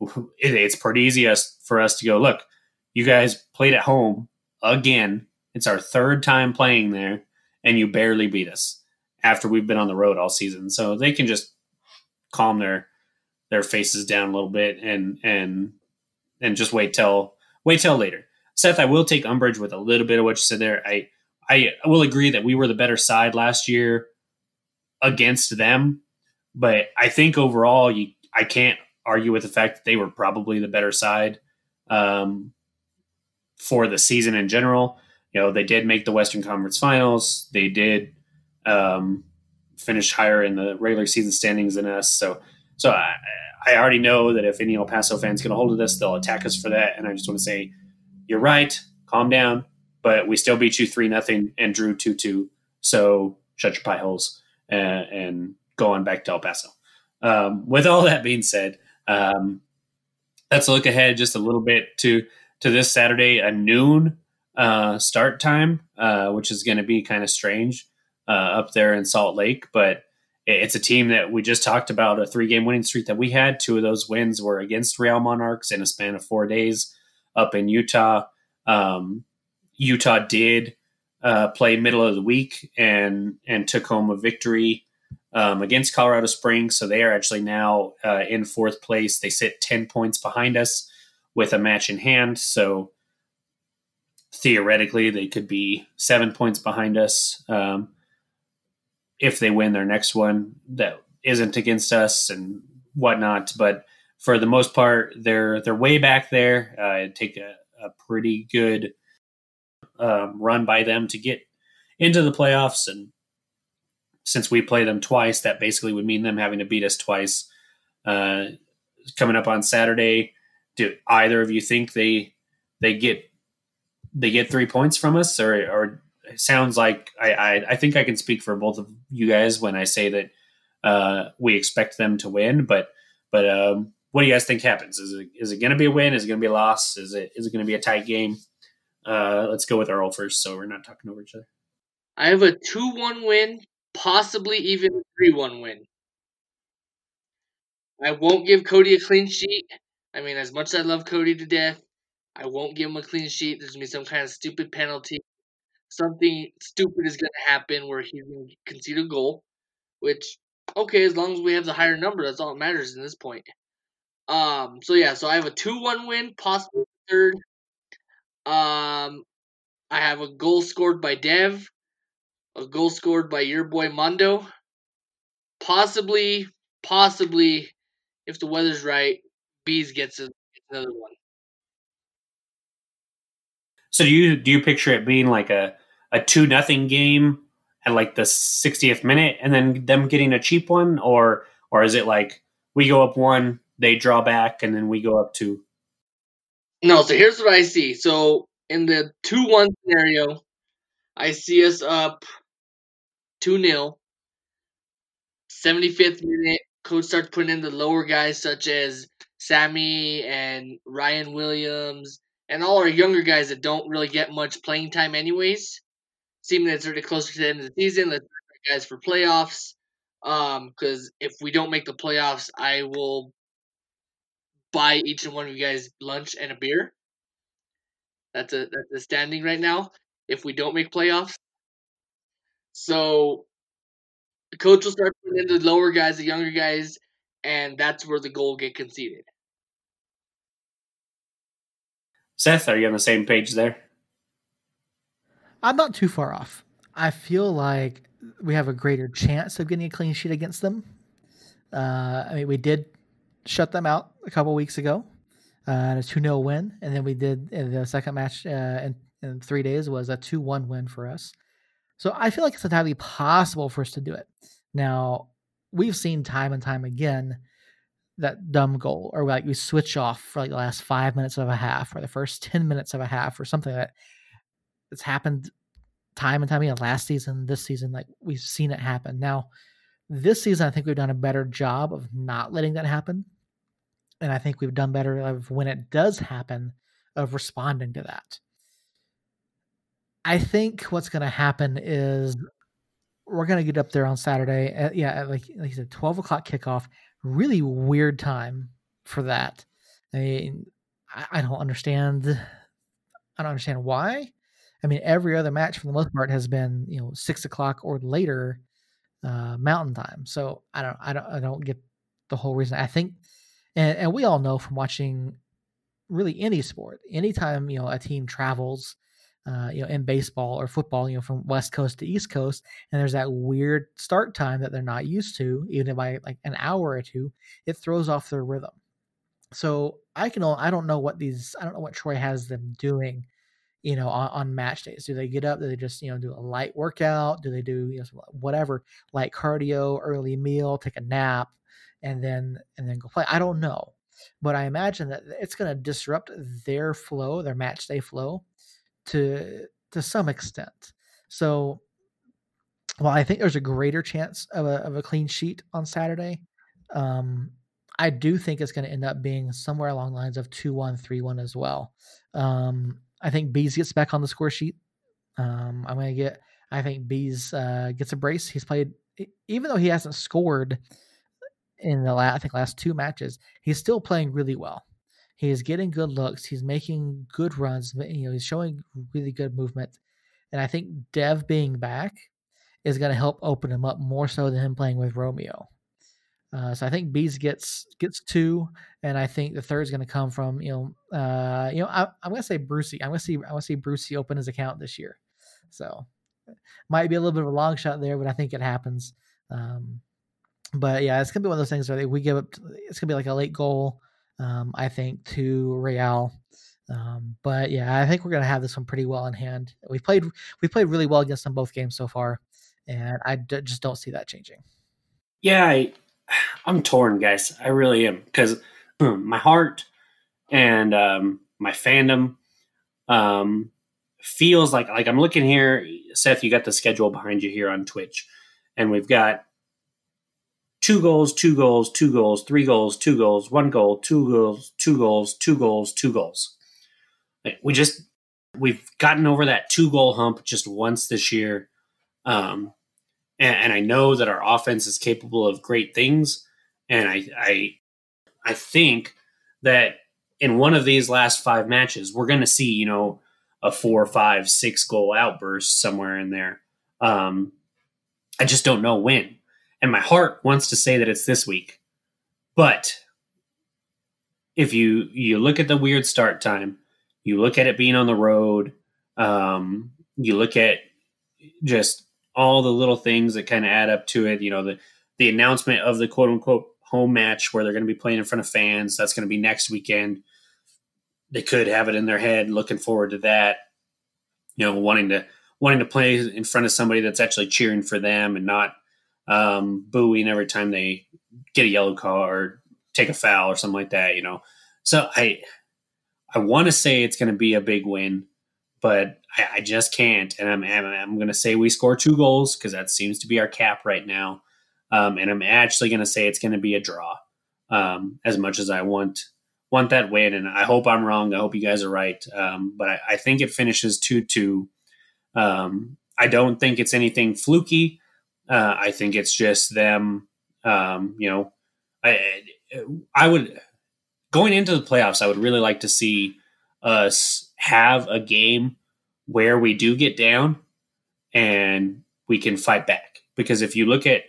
it, it's pretty easy for us to go look. You guys played at home again. It's our third time playing there, and you barely beat us after we've been on the road all season. So they can just calm their their faces down a little bit and and and just wait till wait till later. Seth, I will take umbrage with a little bit of what you said there. I I will agree that we were the better side last year against them, but I think overall you I can't argue with the fact that they were probably the better side um, for the season in general. You know, they did make the Western Conference Finals. They did um, finish higher in the regular season standings than us. So, so I, I already know that if any El Paso fans get a hold of this, they'll attack us for that. And I just want to say, you're right. Calm down. But we still beat you three nothing and drew two two. So shut your pie holes and, and go on back to El Paso. Um, with all that being said, um, let's look ahead just a little bit to to this Saturday, a noon uh, start time, uh, which is going to be kind of strange uh, up there in Salt Lake. But it's a team that we just talked about a three game winning streak that we had. Two of those wins were against Real Monarchs in a span of four days up in Utah. Um, Utah did uh, play middle of the week and and took home a victory um, against Colorado Springs. So they are actually now uh, in fourth place. They sit ten points behind us with a match in hand. So theoretically, they could be seven points behind us um, if they win their next one that isn't against us and whatnot. But for the most part, they're they're way back there. Uh, take a, a pretty good um, run by them to get into the playoffs, and since we play them twice, that basically would mean them having to beat us twice. Uh, coming up on Saturday, do either of you think they they get they get three points from us, or or sounds like I, I I think I can speak for both of you guys when I say that uh, we expect them to win, but but um, what do you guys think happens? Is it is it going to be a win? Is it going to be a loss? Is it is it going to be a tight game? Uh, let's go with Earl first, so we're not talking over each other. I have a 2 1 win, possibly even a 3 1 win. I won't give Cody a clean sheet. I mean, as much as I love Cody to death, I won't give him a clean sheet. There's to be some kind of stupid penalty. Something stupid is to happen where he's to concede a goal, which, okay, as long as we have the higher number, that's all that matters in this point. Um, so yeah, so I have a 2 1 win, possibly third. Um, I have a goal scored by Dev, a goal scored by your boy Mondo. Possibly, possibly, if the weather's right, Bees gets another one. So do you do you picture it being like a a two nothing game at like the 60th minute, and then them getting a cheap one, or or is it like we go up one, they draw back, and then we go up two? No, so here's what I see. So in the 2 1 scenario, I see us up 2 0. 75th minute, coach starts putting in the lower guys such as Sammy and Ryan Williams and all our younger guys that don't really get much playing time anyways. Seeming that it's already closer to the end of the season, let's guys for playoffs. Um, because if we don't make the playoffs, I will buy each and one of you guys lunch and a beer. That's a that's a standing right now. If we don't make playoffs, so the coach will start putting in the lower guys, the younger guys, and that's where the goal get conceded. Seth, are you on the same page there? I'm not too far off. I feel like we have a greater chance of getting a clean sheet against them. Uh, I mean, we did shut them out a couple weeks ago, uh, a 2 0 win. And then we did in the second match uh, in, in three days was a 2 1 win for us. So I feel like it's entirely possible for us to do it. Now, we've seen time and time again that dumb goal or like we switch off for like the last five minutes of a half or the first 10 minutes of a half or something that it's happened time and time again last season this season like we've seen it happen now this season i think we've done a better job of not letting that happen and i think we've done better of when it does happen of responding to that i think what's going to happen is we're going to get up there on saturday at, yeah at like, like you said 12 o'clock kickoff really weird time for that. I mean, I, I don't understand. I don't understand why. I mean, every other match for the most part has been you know six o'clock or later uh, Mountain Time. So I don't, I don't, I don't get the whole reason. I think, and, and we all know from watching really any sport, anytime you know a team travels uh, you know, in baseball or football, you know, from West Coast to East Coast, and there's that weird start time that they're not used to, even by like an hour or two, it throws off their rhythm. So I can, I don't know what these, I don't know what Troy has them doing, you know, on, on match days. Do they get up? Do they just, you know, do a light workout? Do they do, you know, whatever, light cardio, early meal, take a nap, and then and then go play? I don't know, but I imagine that it's going to disrupt their flow, their match day flow to to some extent. So while I think there's a greater chance of a of a clean sheet on Saturday, um, I do think it's going to end up being somewhere along the lines of 2 1, 3 1 as well. Um, I think Bees gets back on the score sheet. Um, I'm going to get, I think Bees uh, gets a brace. He's played, even though he hasn't scored in the last, I think, last two matches, he's still playing really well. He is getting good looks. He's making good runs. You know, he's showing really good movement. And I think Dev being back is going to help open him up more so than him playing with Romeo. Uh, so I think Bees gets gets two, and I think the third is going to come from you know uh, you know I, am going to say Brucey. I'm going to see I want to see Brucey open his account this year. So might be a little bit of a long shot there, but I think it happens. Um, but yeah, it's gonna be one of those things where we give up. It's gonna be like a late goal um, I think, to Real. Um, but yeah, I think we're gonna have this one pretty well in hand. We played we played really well against them both games so far, and I d- just don't see that changing. Yeah, I, I'm torn, guys. I really am because my heart and um, my fandom um, feels like like I'm looking here. Seth, you got the schedule behind you here on Twitch, and we've got two goals, two goals, two goals, three goals, two goals, one goal, two goals, two goals, two goals, two goals. We just we've gotten over that two goal hump just once this year, um, and, and I know that our offense is capable of great things, and I I I think that in one of these last five matches we're going to see you know a four, five, six goal outburst somewhere in there. Um, I just don't know when and my heart wants to say that it's this week. But if you you look at the weird start time, you look at it being on the road, um, you look at just all the little things that kind of add up to it. You know, the the announcement of the quote unquote home match where they're going to be playing in front of fans. That's going to be next weekend. They could have it in their head, looking forward to that. You know, wanting to wanting to play in front of somebody that's actually cheering for them and not um, booing every time they get a yellow card take a foul or something like that. You know, so I I want to say it's going to be a big win, but I, I just can't. And I'm I'm, I'm going to say we score two goals because that seems to be our cap right now. Um, and I'm actually going to say it's going to be a draw. Um, as much as I want want that win, and I hope I'm wrong. I hope you guys are right. Um, but I, I, think it finishes two two. Um, I don't think it's anything fluky. Uh, I think it's just them. Um, you know, I I would going into the playoffs. I would really like to see us have a game where we do get down and we can fight back. Because if you look at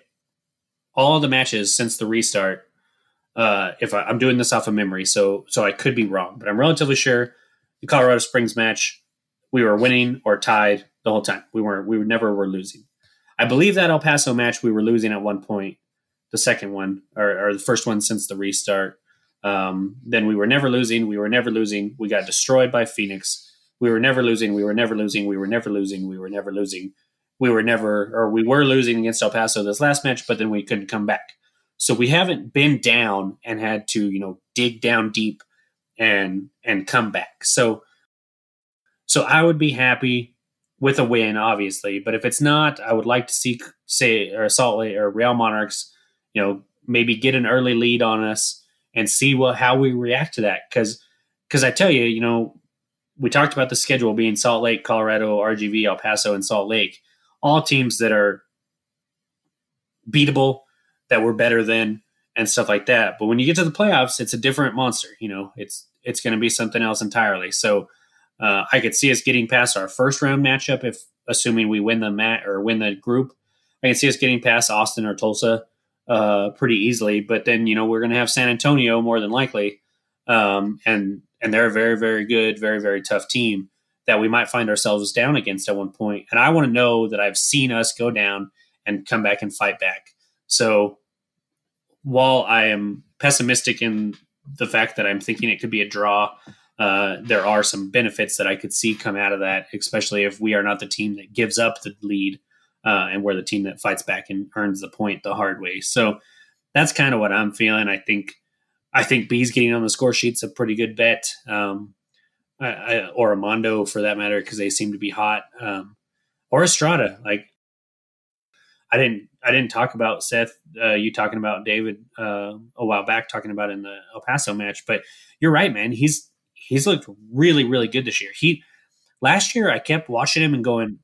all the matches since the restart, uh, if I, am doing this off of memory, so so I could be wrong, but I'm relatively sure the Colorado Springs match, we were winning or tied the whole time. We weren't. We never were losing. I believe that El Paso match we were losing at one point, the second one or, or the first one since the restart. Um, then we were never losing. We were never losing. We got destroyed by Phoenix. We were never losing. We were never losing. We were never losing. We were never losing. We were never, or we were losing against El Paso this last match, but then we couldn't come back. So we haven't been down and had to, you know, dig down deep and and come back. So so I would be happy with a win, obviously. But if it's not, I would like to see say or Salt Lake or Real Monarchs, you know, maybe get an early lead on us and see what how we react to that. Because because I tell you, you know, we talked about the schedule being Salt Lake, Colorado, RGV, El Paso, and Salt Lake, all teams that are beatable, that we're better than, and stuff like that. But when you get to the playoffs, it's a different monster. You know, it's it's going to be something else entirely. So uh, I could see us getting past our first round matchup if, assuming we win the mat or win the group. I can see us getting past Austin or Tulsa uh, pretty easily. But then you know we're going to have San Antonio more than likely, um, and and they're a very very good, very very tough team that we might find ourselves down against at one point. And I want to know that I've seen us go down and come back and fight back. So while I am pessimistic in the fact that I'm thinking it could be a draw, uh, there are some benefits that I could see come out of that, especially if we are not the team that gives up the lead uh, and we're the team that fights back and earns the point the hard way. So that's kind of what I'm feeling. I think I think B's getting on the score sheet's a pretty good bet, um, I, I, or Armando for that matter, because they seem to be hot, um, or Estrada. Like I didn't I didn't talk about Seth. Uh, you talking about David uh, a while back, talking about in the El Paso match, but you're right, man. He's he's looked really really good this year. He last year I kept watching him and going,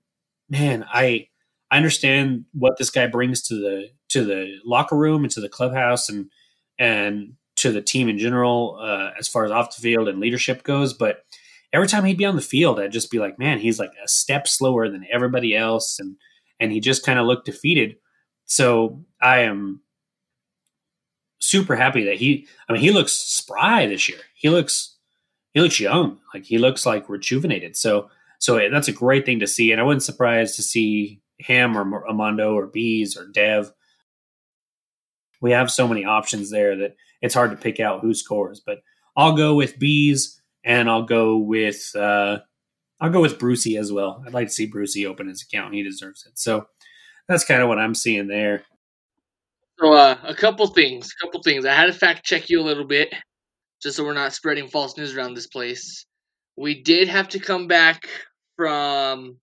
man, I I understand what this guy brings to the to the locker room and to the clubhouse and and to the team in general uh, as far as off the field and leadership goes, but every time he'd be on the field, I'd just be like, man, he's like a step slower than everybody else and and he just kind of looked defeated. So I am super happy that he. I mean, he looks spry this year. He looks he looks young. Like he looks like rejuvenated. So so that's a great thing to see. And I wasn't surprised to see him or Amando or Bees or Dev. We have so many options there that it's hard to pick out who scores. But I'll go with Bees and I'll go with uh, I'll go with Brucey as well. I'd like to see Brucey open his account. He deserves it. So that's kind of what I'm seeing there. So uh, a couple things, a couple things. I had to fact check you a little bit, just so we're not spreading false news around this place. We did have to come back from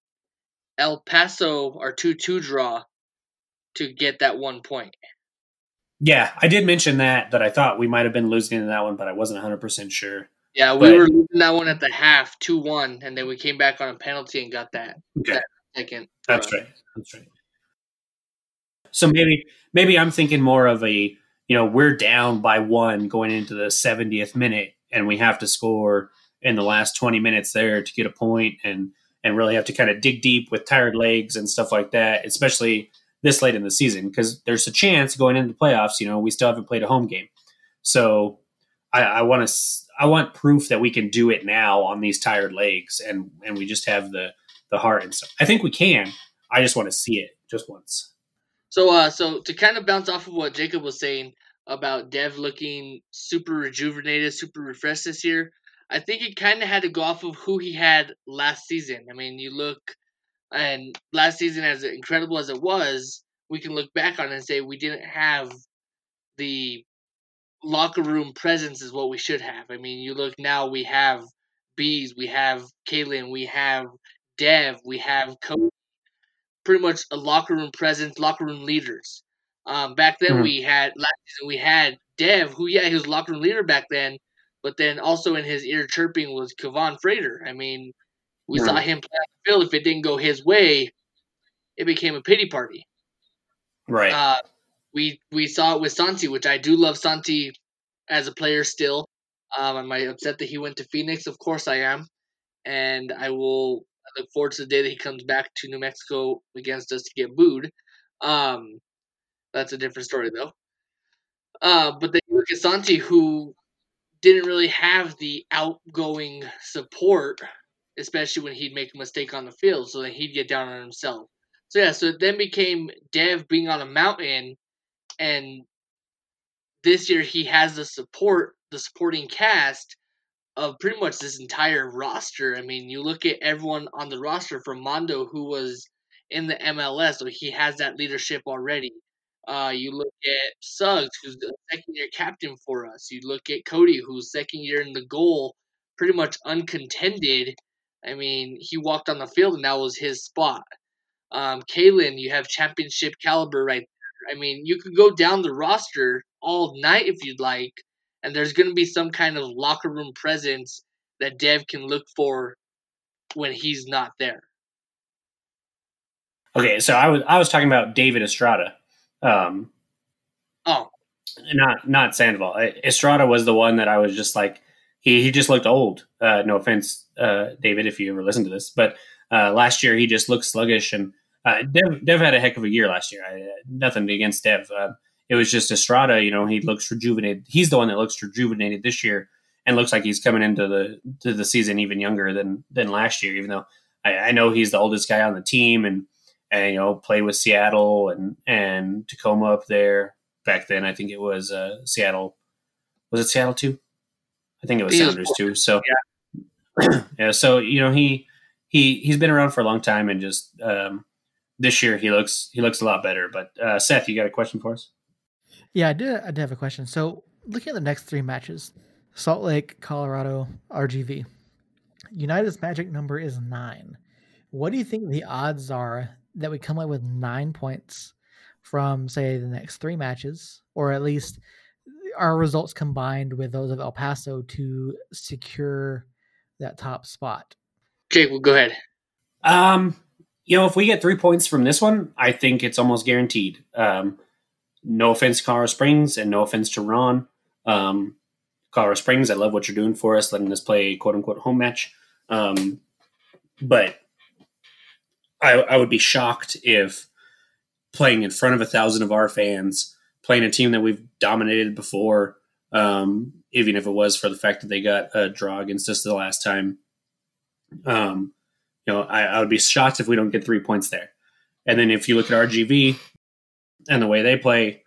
El Paso, our two-two draw, to get that one point. Yeah, I did mention that that I thought we might have been losing in that one, but I wasn't 100 percent sure. Yeah, we but, were losing that one at the half, two one, and then we came back on a penalty and got that, okay. that second. That's right. That's right. So maybe maybe I'm thinking more of a you know we're down by one going into the 70th minute, and we have to score in the last 20 minutes there to get a point, and and really have to kind of dig deep with tired legs and stuff like that, especially this late in the season because there's a chance going into the playoffs. You know, we still haven't played a home game, so I, I want to I want proof that we can do it now on these tired legs, and and we just have the the heart and stuff. I think we can. I just want to see it just once. So, uh, so to kind of bounce off of what Jacob was saying about Dev looking super rejuvenated, super refreshed this year, I think it kind of had to go off of who he had last season. I mean, you look, and last season, as incredible as it was, we can look back on it and say we didn't have the locker room presence is what we should have. I mean, you look now, we have Bees, we have Kalen, we have Dev, we have Cody, pretty much a locker room presence, locker room leaders. Um, back then, mm-hmm. we had last season we had Dev, who yeah, he was locker room leader back then, but then also in his ear chirping was Kevaughn Frater. I mean, we mm-hmm. saw him play on the field. If it didn't go his way, it became a pity party. Right. Uh, we we saw it with Santi, which I do love Santi as a player still. Um, am I upset that he went to Phoenix? Of course I am, and I will I look forward to the day that he comes back to New Mexico against us to get booed. Um, that's a different story though. Uh, but then you look at Santi, who didn't really have the outgoing support, especially when he'd make a mistake on the field, so that he'd get down on himself. So yeah, so it then became Dev being on a mountain, and this year he has the support, the supporting cast of pretty much this entire roster. I mean, you look at everyone on the roster from Mondo, who was in the MLS, so he has that leadership already. Uh, you look at Suggs, who's the second year captain for us. You look at Cody, who's second year in the goal, pretty much uncontended. I mean, he walked on the field and that was his spot. Um, Kalen, you have championship caliber right there. I mean, you could go down the roster all night if you'd like, and there's going to be some kind of locker room presence that Dev can look for when he's not there. Okay, so I was I was talking about David Estrada. Um, oh, not not Sandoval. Estrada was the one that I was just like he he just looked old. Uh, no offense, uh, David, if you ever listen to this, but uh, last year he just looked sluggish and. Uh, Dev, Dev had a heck of a year last year. I, nothing against Dev. It was just Estrada. You know, he looks rejuvenated. He's the one that looks rejuvenated this year and looks like he's coming into the to the season even younger than than last year. Even though I, I know he's the oldest guy on the team and and you know play with Seattle and and Tacoma up there back then. I think it was uh, Seattle. Was it Seattle too? I think it was he Sounders was, too. So yeah. yeah, so you know he he he's been around for a long time and just um, this year he looks he looks a lot better. But uh, Seth, you got a question for us? Yeah, I did. I did have a question. So looking at the next three matches, Salt Lake, Colorado, RGV. United's magic number is nine. What do you think the odds are that we come up with nine points from, say, the next three matches, or at least our results combined with those of El Paso to secure that top spot. Jake, well, go ahead. Um, you know, if we get three points from this one, I think it's almost guaranteed. Um, no offense Colorado Springs, and no offense to Ron. Um, Colorado Springs, I love what you're doing for us, letting us play a quote unquote home match. Um, but I, I would be shocked if playing in front of a thousand of our fans, playing a team that we've dominated before, um, even if it was for the fact that they got a draw against us the last time. Um, you know, I, I would be shocked if we don't get three points there. And then if you look at RGV and the way they play,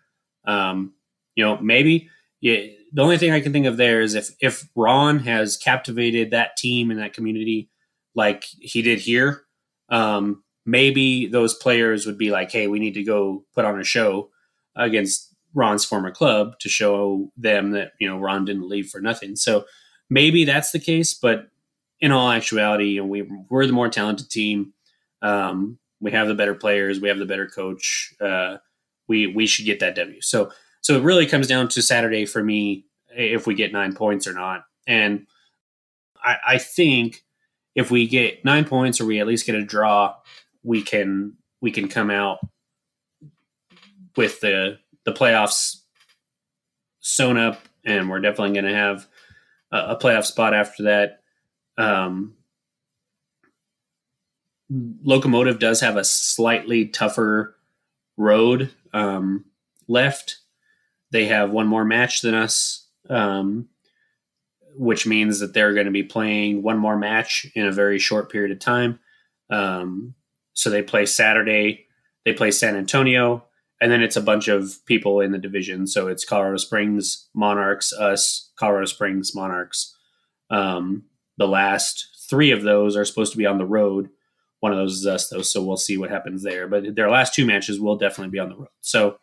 um, you know, maybe yeah, the only thing I can think of there is if if Ron has captivated that team and that community like he did here, um, maybe those players would be like, hey, we need to go put on a show against Ron's former club to show them that, you know, Ron didn't leave for nothing. So maybe that's the case, but in all actuality, you know, we, we're the more talented team. Um, we have the better players. We have the better coach. Uh, we, we should get that W. So, so it really comes down to Saturday for me if we get nine points or not. And I, I think if we get nine points or we at least get a draw, we can we can come out with the the playoffs sewn up, and we're definitely going to have a, a, playoff spot after that. Um, Locomotive does have a slightly tougher road um, left. They have one more match than us, um, which means that they're going to be playing one more match in a very short period of time. Um, so they play Saturday, they play San Antonio, and then it's a bunch of people in the division. So it's Colorado Springs, Monarchs, us, Colorado Springs, Monarchs. Um, the last three of those are supposed to be on the road. One of those is us, though, so we'll see what happens there. But their last two matches will definitely be on the road. So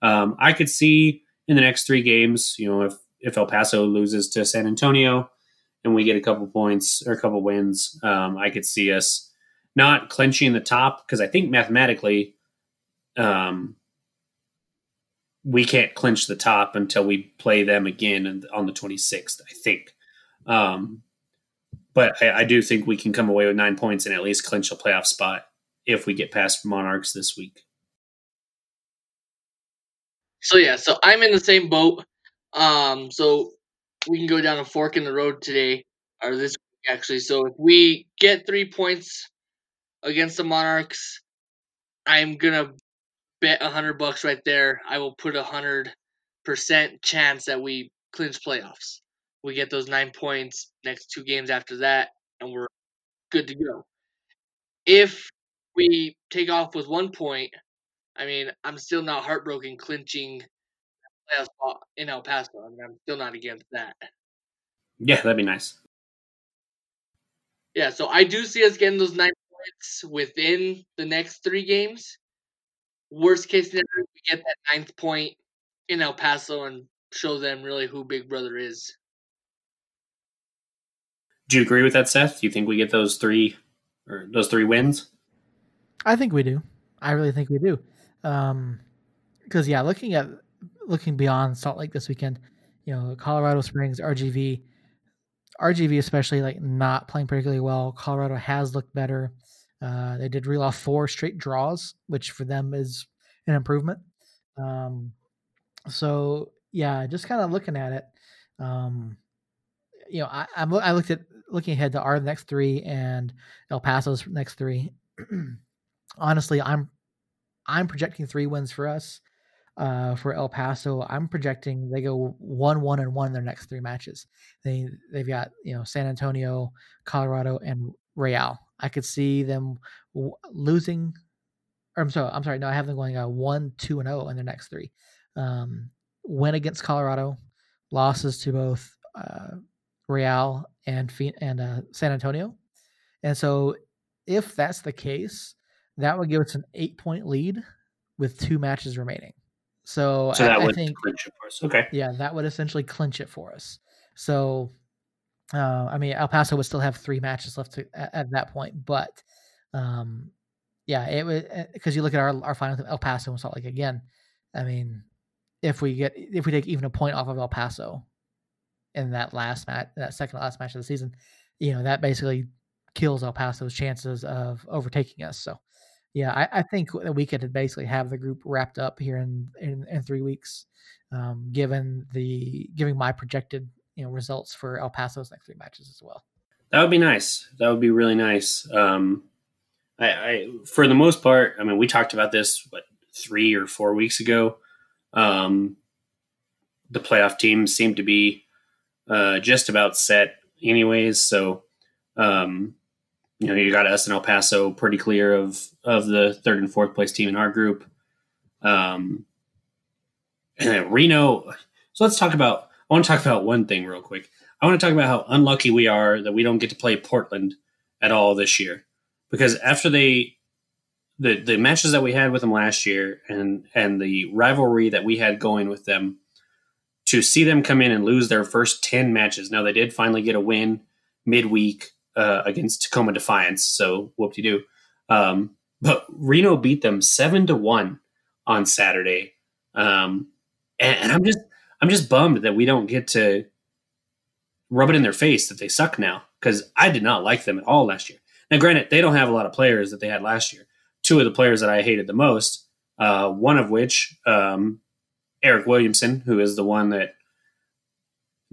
um, I could see in the next three games, you know, if if El Paso loses to San Antonio and we get a couple points or a couple wins, um, I could see us not clinching the top because I think mathematically, um, we can't clinch the top until we play them again on the 26th. I think, um, but I, I, do think we can come away with nine points and at least clinch a playoff spot if we get past Monarchs this week. So yeah, so I'm in the same boat. Um, so we can go down a fork in the road today or this week actually. So if we get three points against the Monarchs. I'm gonna bet a hundred bucks right there. I will put a hundred percent chance that we clinch playoffs. We get those nine points next two games after that, and we're good to go. If we take off with one point, I mean, I'm still not heartbroken clinching playoff spot in El Paso. I mean, I'm still not against that. Yeah, that'd be nice. Yeah, so I do see us getting those nine points within the next three games. Worst case scenario, we get that ninth point in El Paso and show them really who Big Brother is. Do you agree with that, Seth? Do you think we get those three or those three wins? I think we do. I really think we do. Um, because yeah, looking at looking beyond Salt Lake this weekend, you know, Colorado Springs, RGV, RGV especially like not playing particularly well. Colorado has looked better. Uh, they did reel off four straight draws, which for them is an improvement. Um, so yeah, just kind of looking at it. Um, you know, I, I'm I looked at looking ahead to our next three and El Paso's next three. Honestly, I'm I'm projecting three wins for us. Uh, for El Paso, I'm projecting they go one, one, and one in their next three matches. They they've got you know San Antonio, Colorado, and Real. I could see them w- losing. Or I'm sorry, I'm sorry. No, I have them going uh, one, two, and zero oh in their next three. Um, win against Colorado, losses to both uh, Real and and uh, San Antonio. And so, if that's the case, that would give us an eight point lead with two matches remaining. So, so that I, would I think, clinch it for us. Okay. Yeah, that would essentially clinch it for us. So, uh, I mean, El Paso would still have three matches left to, at, at, that point, but um, yeah, it would because you look at our our final El Paso and Salt Lake again. I mean, if we get if we take even a point off of El Paso in that last match, that second last match of the season, you know that basically kills El Paso's chances of overtaking us. So, yeah, I, I think that we could basically have the group wrapped up here in in, in three weeks, um, given the giving my projected you know results for El Paso's next three matches as well. That would be nice. That would be really nice. Um, I, I for the most part, I mean, we talked about this what three or four weeks ago. Um, the playoff teams seem to be uh, just about set, anyways. So, um, you know, you got us in El Paso pretty clear of of the third and fourth place team in our group. Um, and then Reno. So let's talk about. I want to talk about one thing real quick. I want to talk about how unlucky we are that we don't get to play Portland at all this year, because after they the the matches that we had with them last year and and the rivalry that we had going with them to see them come in and lose their first 10 matches. Now they did finally get a win midweek uh, against tacoma defiance so whoop-de-doo. Um, but reno beat them 7 to 1 on saturday. Um, and, and i'm just i'm just bummed that we don't get to rub it in their face that they suck now because i did not like them at all last year. Now granted they don't have a lot of players that they had last year. Two of the players that I hated the most. Uh, one of which, um, Eryk Williamson, who is the one that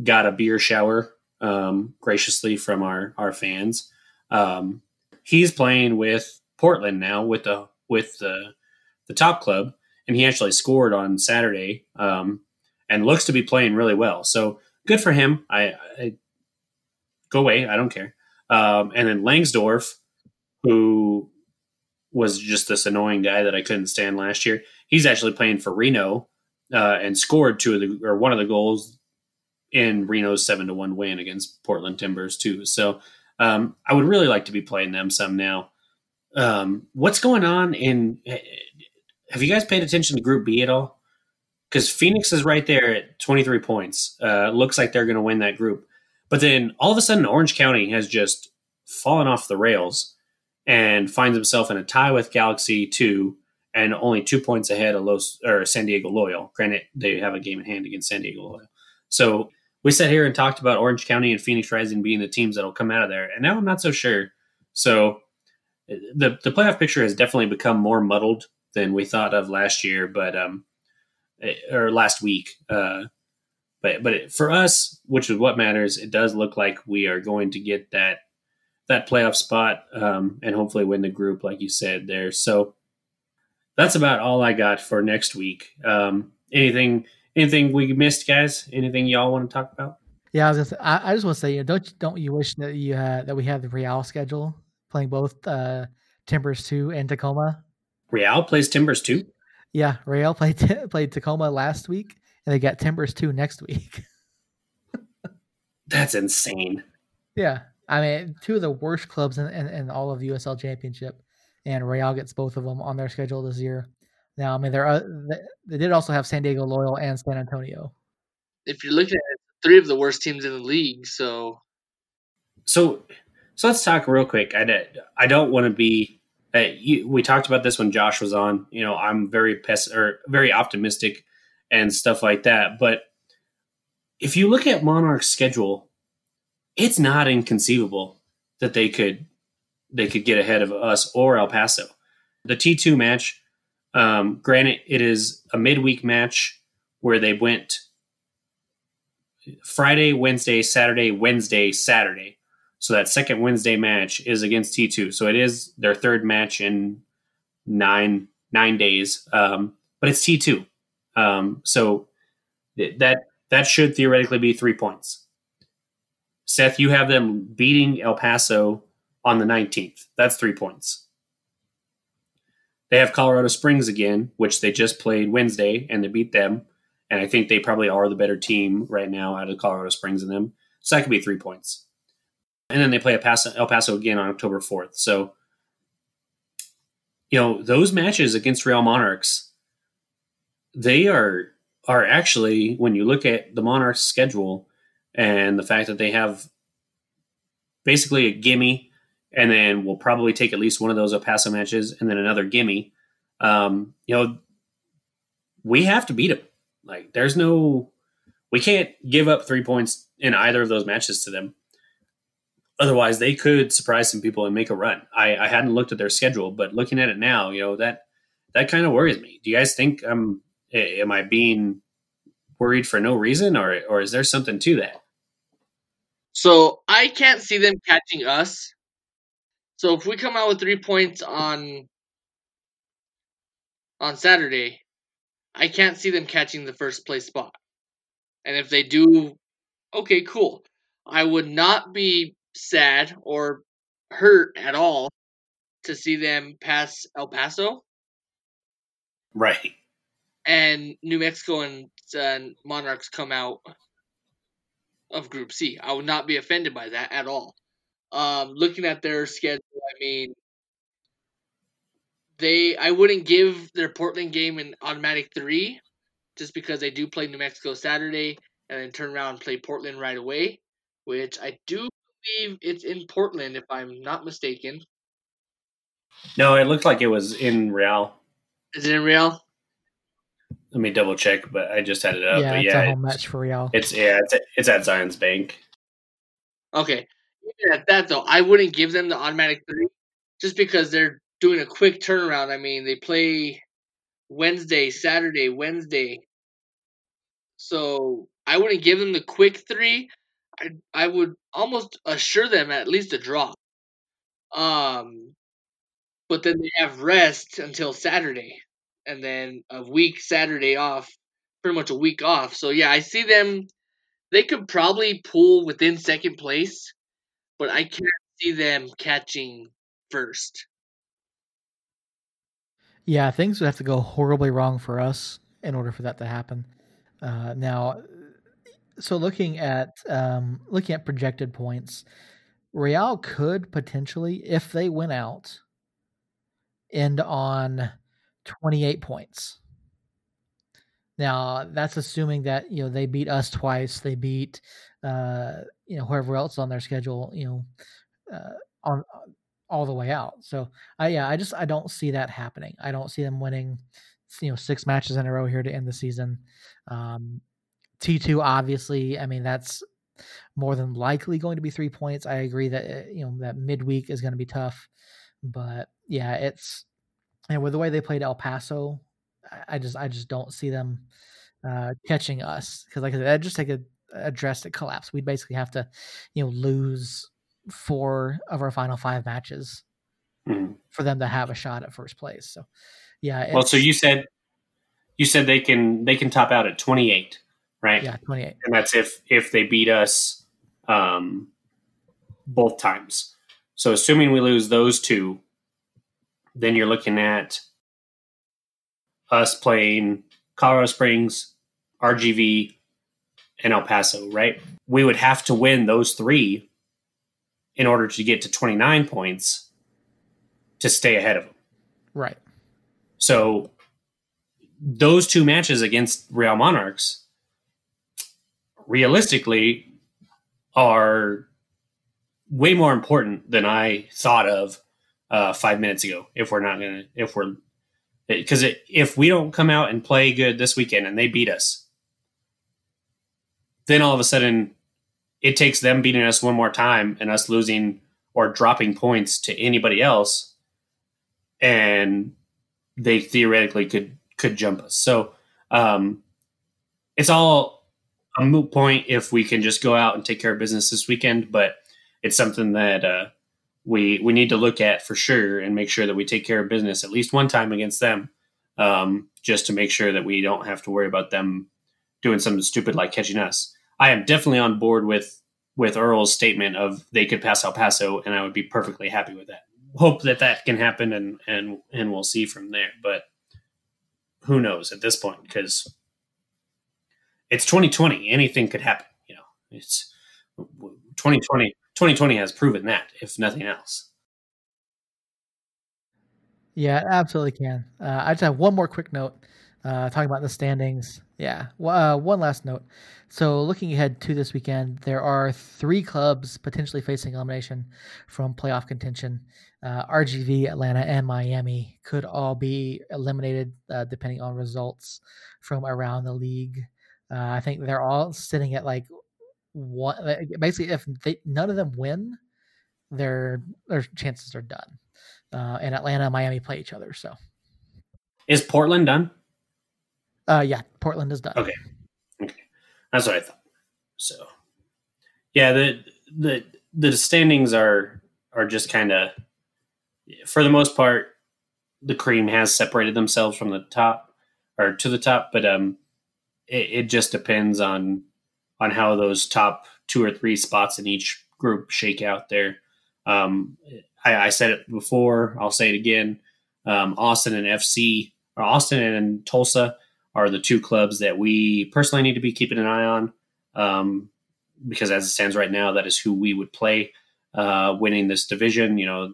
got a beer shower um, graciously from our our fans. Um, he's playing with Portland now with the with the the top club, and he actually scored on Saturday um, and looks to be playing really well. So good for him. I, I go away. I don't care. Um, and then Langsdorf, who was just this annoying guy that I couldn't stand last year. He's actually playing for Reno uh, and scored two of the or one of the goals in Reno's seven to one win against Portland Timbers too. So um, I would really like to be playing them some now. Um, what's going on in? Have you guys paid attention to Group B at all? Because Phoenix is right there at twenty three points. Uh, looks like they're going to win that group, but then all of a sudden Orange County has just fallen off the rails and finds himself in a tie with Galaxy 2 and only two points ahead of Los or San Diego Loyal. Granted, they have a game in hand against San Diego Loyal. So we sat here and talked about Orange County and Phoenix Rising being the teams that'll come out of there, and now I'm not so sure. So the the playoff picture has definitely become more muddled than we thought of last year, but um, eh, or last week. Uh, but but for us, which is what matters, it does look like we are going to get that that playoff spot um, and hopefully win the group, like you said there. So that's about all I got for next week. Um, anything anything we missed, guys? Anything y'all want to talk about? Yeah, I was gonna say, I, I just want to say, you know, don't don't you wish that you had that we had the Real schedule playing both uh, Timbers two and Tacoma? Real plays Timbers two. Yeah, Real played played Tacoma last week, and they got Timbers two next week. That's insane. Yeah, I mean, two of the worst clubs in, in, in all of the USL Championship, and Real gets both of them on their schedule this year. Now, I mean, they're uh, they, they did also have San Diego Loyal and San Antonio. If you're looking at it, three of the worst teams in the league, so So, so let's talk real quick. i don't want to be. Uh, you, we talked about this when Josh was on. You know, I'm very pes- or very optimistic and stuff like that. But if you look at Monarch's schedule, it's not inconceivable that they could they could get ahead of us or El Paso. The T2 match, um, granted, it is a midweek match where they went Friday, Wednesday, Saturday, Wednesday, Saturday. So that second Wednesday match is against T2. So it is their third match in nine nine days. Um, but it's T2. Um, so that that should theoretically be three points. Seth, you have them beating El Paso on the 19th. That's three points. They have Colorado Springs again, which they just played Wednesday and they beat them. And I think they probably are the better team right now out of Colorado Springs and them. So that could be three points. And then they play El Paso, again on October 4th. So, you know, those matches against Real Monarchs, they are are actually, when you look at the Monarchs schedule and the fact that they have basically a gimme, and then we'll probably take at least one of those El Paso matches and then another gimme. Um, you know, we have to beat them. Like, there's no, we can't give up three points in either of those matches to them. Otherwise, they could surprise some people and make a run. I, I hadn't looked at their schedule, but looking at it now, you know that that kind of worries me. Do you guys think I'm am I being worried for no reason, or or is there something to that? So I can't see them catching us. So if we come out with three points on on Saturday, I can't see them catching the first place spot. And if they do, okay, cool. I would not be sad or hurt at all to see them pass El Paso Right. and New Mexico and, and Monarchs come out of Group C. I would not be offended by that at all. Um, looking at their schedule, mean, they I wouldn't give their Portland game an automatic three, just because they do play New Mexico Saturday and then turn around and play Portland right away, which I do believe it's in Portland if I'm not mistaken. No, it looked like it was in Real. Is it in Real? Let me double check, but I just had it up. yeah, but it's yeah, a home it's, match for Real. it's yeah, it's, it's at Zions Bank. Okay. At that though, I wouldn't give them the automatic three just because they're doing a quick turnaround. I mean, they play Wednesday, Saturday, Wednesday. So I wouldn't give them the quick three. I I would almost assure them at least a draw. Um but then they have rest until Saturday. And then a week Saturday off, pretty much a week off. So yeah, I see them they could probably pull within second place, but I can't see them catching first. Yeah, things would have to go horribly wrong for us in order for that to happen. Uh, now, so looking at um, looking at projected points, Real could potentially, if they win out, end on twenty eight points. Now that's assuming that you know they beat us twice, they beat uh, you know whoever else on their schedule, you know, uh, on all the way out. So I yeah, I just I don't see that happening. I don't see them winning, you know, six matches in a row here to end the season. Um, T two obviously, I mean that's more than likely going to be three points. I agree that uh, you know that midweek is going to be tough, but yeah, it's and with the way they played El Paso, I, just I just don't see them uh, catching us because like I said, just take a, a drastic collapse. We'd basically have to, you know, lose four of our final five matches Mhm. for them to have a shot at first place. So, yeah. Well, so you said you said they can they can top out at 28, right? Yeah, 28. And that's if if they beat us um, both times. So assuming we lose those two, then you're looking at us playing Colorado Springs, RGV, and El Paso, right? We would have to win those three in order to get to 29 points to stay ahead of them. Right. So those two matches against Real Monarchs realistically are way more important than I thought of uh, five minutes ago. If we're not gonna, if we're, because if we don't come out and play good this weekend and they beat us, then all of a sudden it takes them beating us one more time and us losing or dropping points to anybody else, and they theoretically could could jump us. So um, it's all a moot point if we can just go out and take care of business this weekend. But it's something that uh, we we need to look at for sure and make sure that we take care of business at least one time against them, um, just to make sure that we don't have to worry about them doing something stupid like catching us. I am definitely on board with with Earl's statement of they could pass El Paso, and I would be perfectly happy with that. Hope that that can happen, and and and we'll see from there. But who knows at this point because it's 2020. Anything could happen. You know, it's 2020. 2020 has proven that, if nothing else. Yeah, absolutely can. Uh, I just have one more quick note uh, talking about the standings. Yeah, uh, one last note. So, looking ahead to this weekend, there are three clubs potentially facing elimination from playoff contention. Uh, RGV, Atlanta, and Miami could all be eliminated uh, depending on results from around the league. Uh, I think they're all sitting at like one. Basically, if they, none of them win, their their chances are done. Uh, and Atlanta, and Miami play each other. So, is Portland done? Uh, yeah, Portland is done. Okay, okay, that's what I thought. So, yeah, the the the standings are are just kind of, for the most part, the cream has separated themselves from the top or to the top, but um, it, it just depends on on how those top two or three spots in each group shake out there. Um, I, I, said it before. I'll say it again. Um, Austin and FC, or Austin and Tulsa, are the two clubs that we personally need to be keeping an eye on. Um, because as it stands right now, that is who we would play uh, winning this division. You know,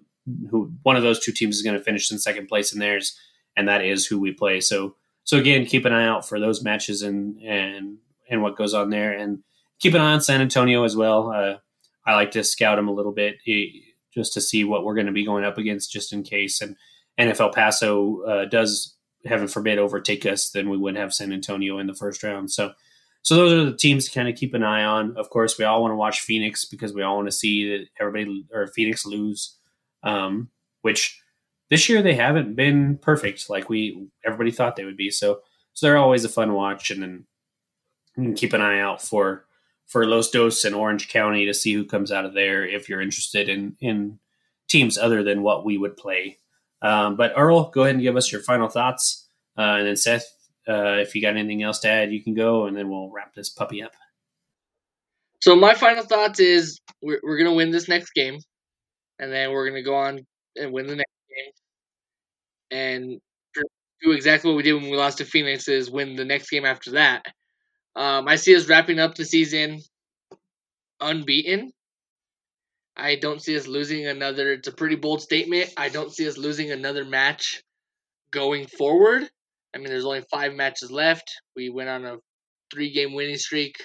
who one of those two teams is going to finish in second place in theirs, and that is who we play. So so again, keep an eye out for those matches and and and what goes on there, and keep an eye on San Antonio as well. Uh, I like to scout them a little bit eh, just to see what we're going to be going up against, just in case. And and if El Paso uh, does, heaven forbid, overtake us, then we would have San Antonio in the first round. So. So those are the teams to kind of keep an eye on. Of course, we all want to watch Phoenix because we all want to see that everybody or Phoenix lose, um, which this year they haven't been perfect like we everybody thought they would be. So so they're always a fun watch, and then you can keep an eye out for for Los Dos and Orange County to see who comes out of there if you're interested in in teams other than what we would play. Um, but Earl, go ahead and give us your final thoughts, uh, and then Seth, uh, if you got anything else to add, you can go, and then we'll wrap this puppy up. So my final thoughts is we're, we're gonna win this next game, and then we're gonna go on and win the next game, and do exactly what we did when we lost to Phoenix is win the next game after that. Um, I see us wrapping up the season unbeaten. I don't see us losing another. It's a pretty bold statement. I don't see us losing another match going forward. I mean, there's only five matches left. We went on a three game winning streak.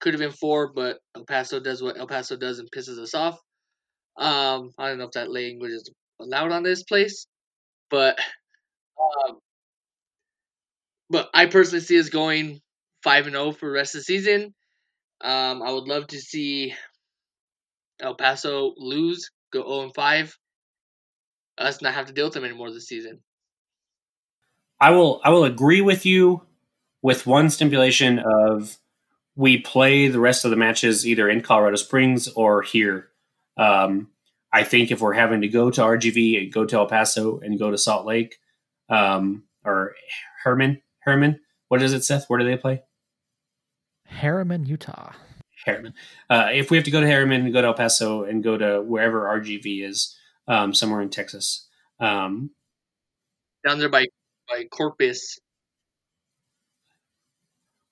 Could have been four, but El Paso does what El Paso does and pisses us off. Um, I don't know if that language is allowed on this place, but um, but I personally see us going five and zero oh for the rest of the season. Um, I would love to see El Paso lose, go zero oh and five, us not have to deal with them anymore this season. I will I will agree with you with one stipulation of we play the rest of the matches either in Colorado Springs or here. Um, I think if we're having to go to RGV and go to El Paso and go to Salt Lake um, or Hermann, Hermann. What is it, Seth? Where do they play? Herriman, Utah. Herriman. Uh, if we have to go to Herriman, and go to El Paso, and go to wherever RGV is, um, somewhere in Texas. Um, Down there by by Corpus.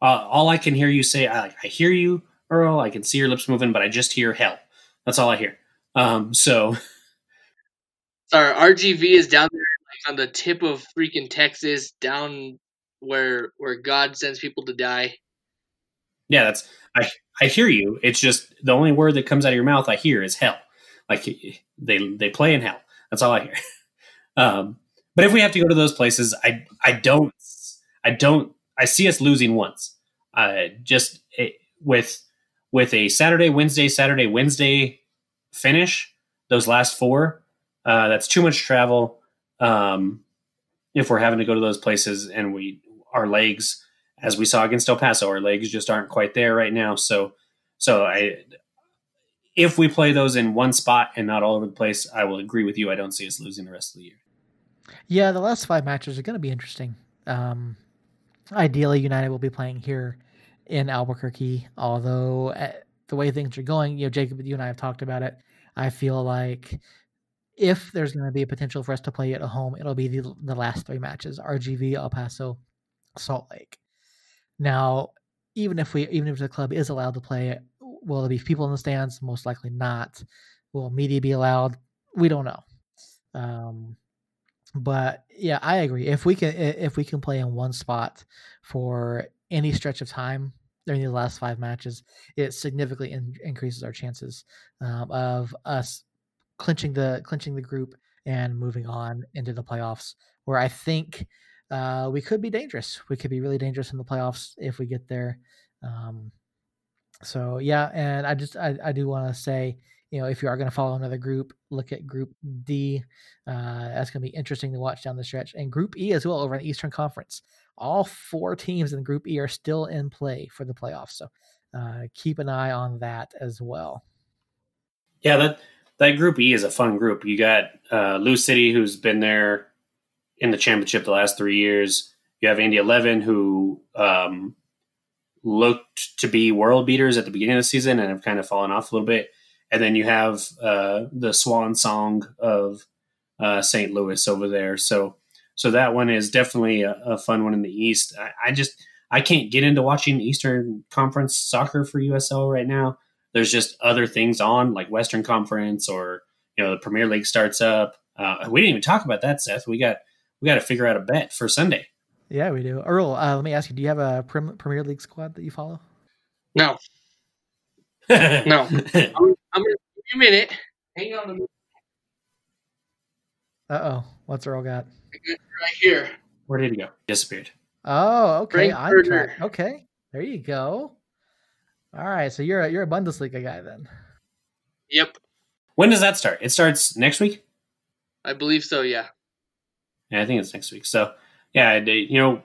uh, all I can hear you say, I, I hear you, Earl. I can see your lips moving, but I just hear hell. That's all I hear. Um, so Sorry, RGV is down there like on the tip of freaking Texas, down where where God sends people to die. Yeah, that's I I hear you. It's just the only word that comes out of your mouth I hear is hell. Like they they play in hell. That's all I hear. Um, but if we have to go to those places, I I don't I don't I see us losing once. Uh, just it, with with a Saturday, Wednesday, Saturday, Wednesday finish. Those last four, uh, that's too much travel. Um, if we're having to go to those places and we our legs, as we saw against El Paso, our legs just aren't quite there right now. So so I if we play those in one spot and not all over the place, I will agree with you. I don't see us losing the rest of the year. Yeah, the last five matches are going to be interesting. Um, ideally, United will be playing here in Albuquerque. Although uh, the way things are going, you know, Jacob, you and I have talked about it. I feel like if there's going to be a potential for us to play at home, it'll be the, the last three matches: RGV, El Paso, Salt Lake. Now, even if we, even if the club is allowed to play, will there be people in the stands? Most likely not. Will media be allowed? We don't know. Um, but yeah, I agree. If we can, if we can play in one spot for any stretch of time during the last five matches, it significantly in, increases our chances um, of us clinching the clinching the group and moving on into the playoffs. Where I think uh, we could be dangerous. We could be really dangerous in the playoffs if we get there. Um, so yeah, and I just I, I do want to say you know, if you are going to follow another group, look at Group D. Uh, that's going to be interesting to watch down the stretch. And Group E as well over in the Eastern Conference. All four teams in Group E are still in play for the playoffs. So uh, keep an eye on that as well. Yeah, that that Group E is a fun group. You got uh, Lou City, who's been there in the championship the last three years. You have Indy Eleven, who um, looked to be world beaters at the beginning of the season and have kind of fallen off a little bit and then you have uh, the swan song of uh, St. Louis over there. So so that one is definitely a, a fun one in the East. I, I, just I can't get into watching Eastern Conference soccer for USL right now. There's just other things on like Western Conference or you know the Premier League starts up. Uh, we didn't even talk about that, Seth. We got we got to figure out a bet for Sunday. Yeah, we do. Earl, uh, let me ask you: Do you have a Premier League squad that you follow? No, no. I'm, I'm gonna give you a minute. Hang on a minute. Uh oh, what's Earl got? Right here. Where did he go? Disappeared. Oh, okay. I'm track. Okay, there you go. All right, so you're a, you're a Bundesliga guy then. Yep. When does that start? It starts next week. I believe so. Yeah. Yeah, I think it's next week. So yeah, you know,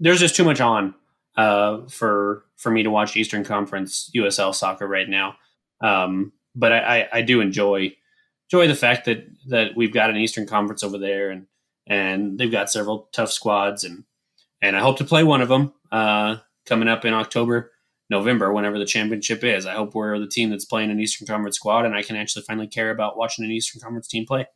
there's just too much on uh, for for me to watch Eastern Conference USL soccer right now. Um, but I, I, I, do enjoy enjoy the fact that that we've got an Eastern Conference over there, and and they've got several tough squads, and and I hope to play one of them uh, coming up in October, November, whenever the championship is. I hope we're the team that's playing an Eastern Conference squad, and I can actually finally care about watching an Eastern Conference team play.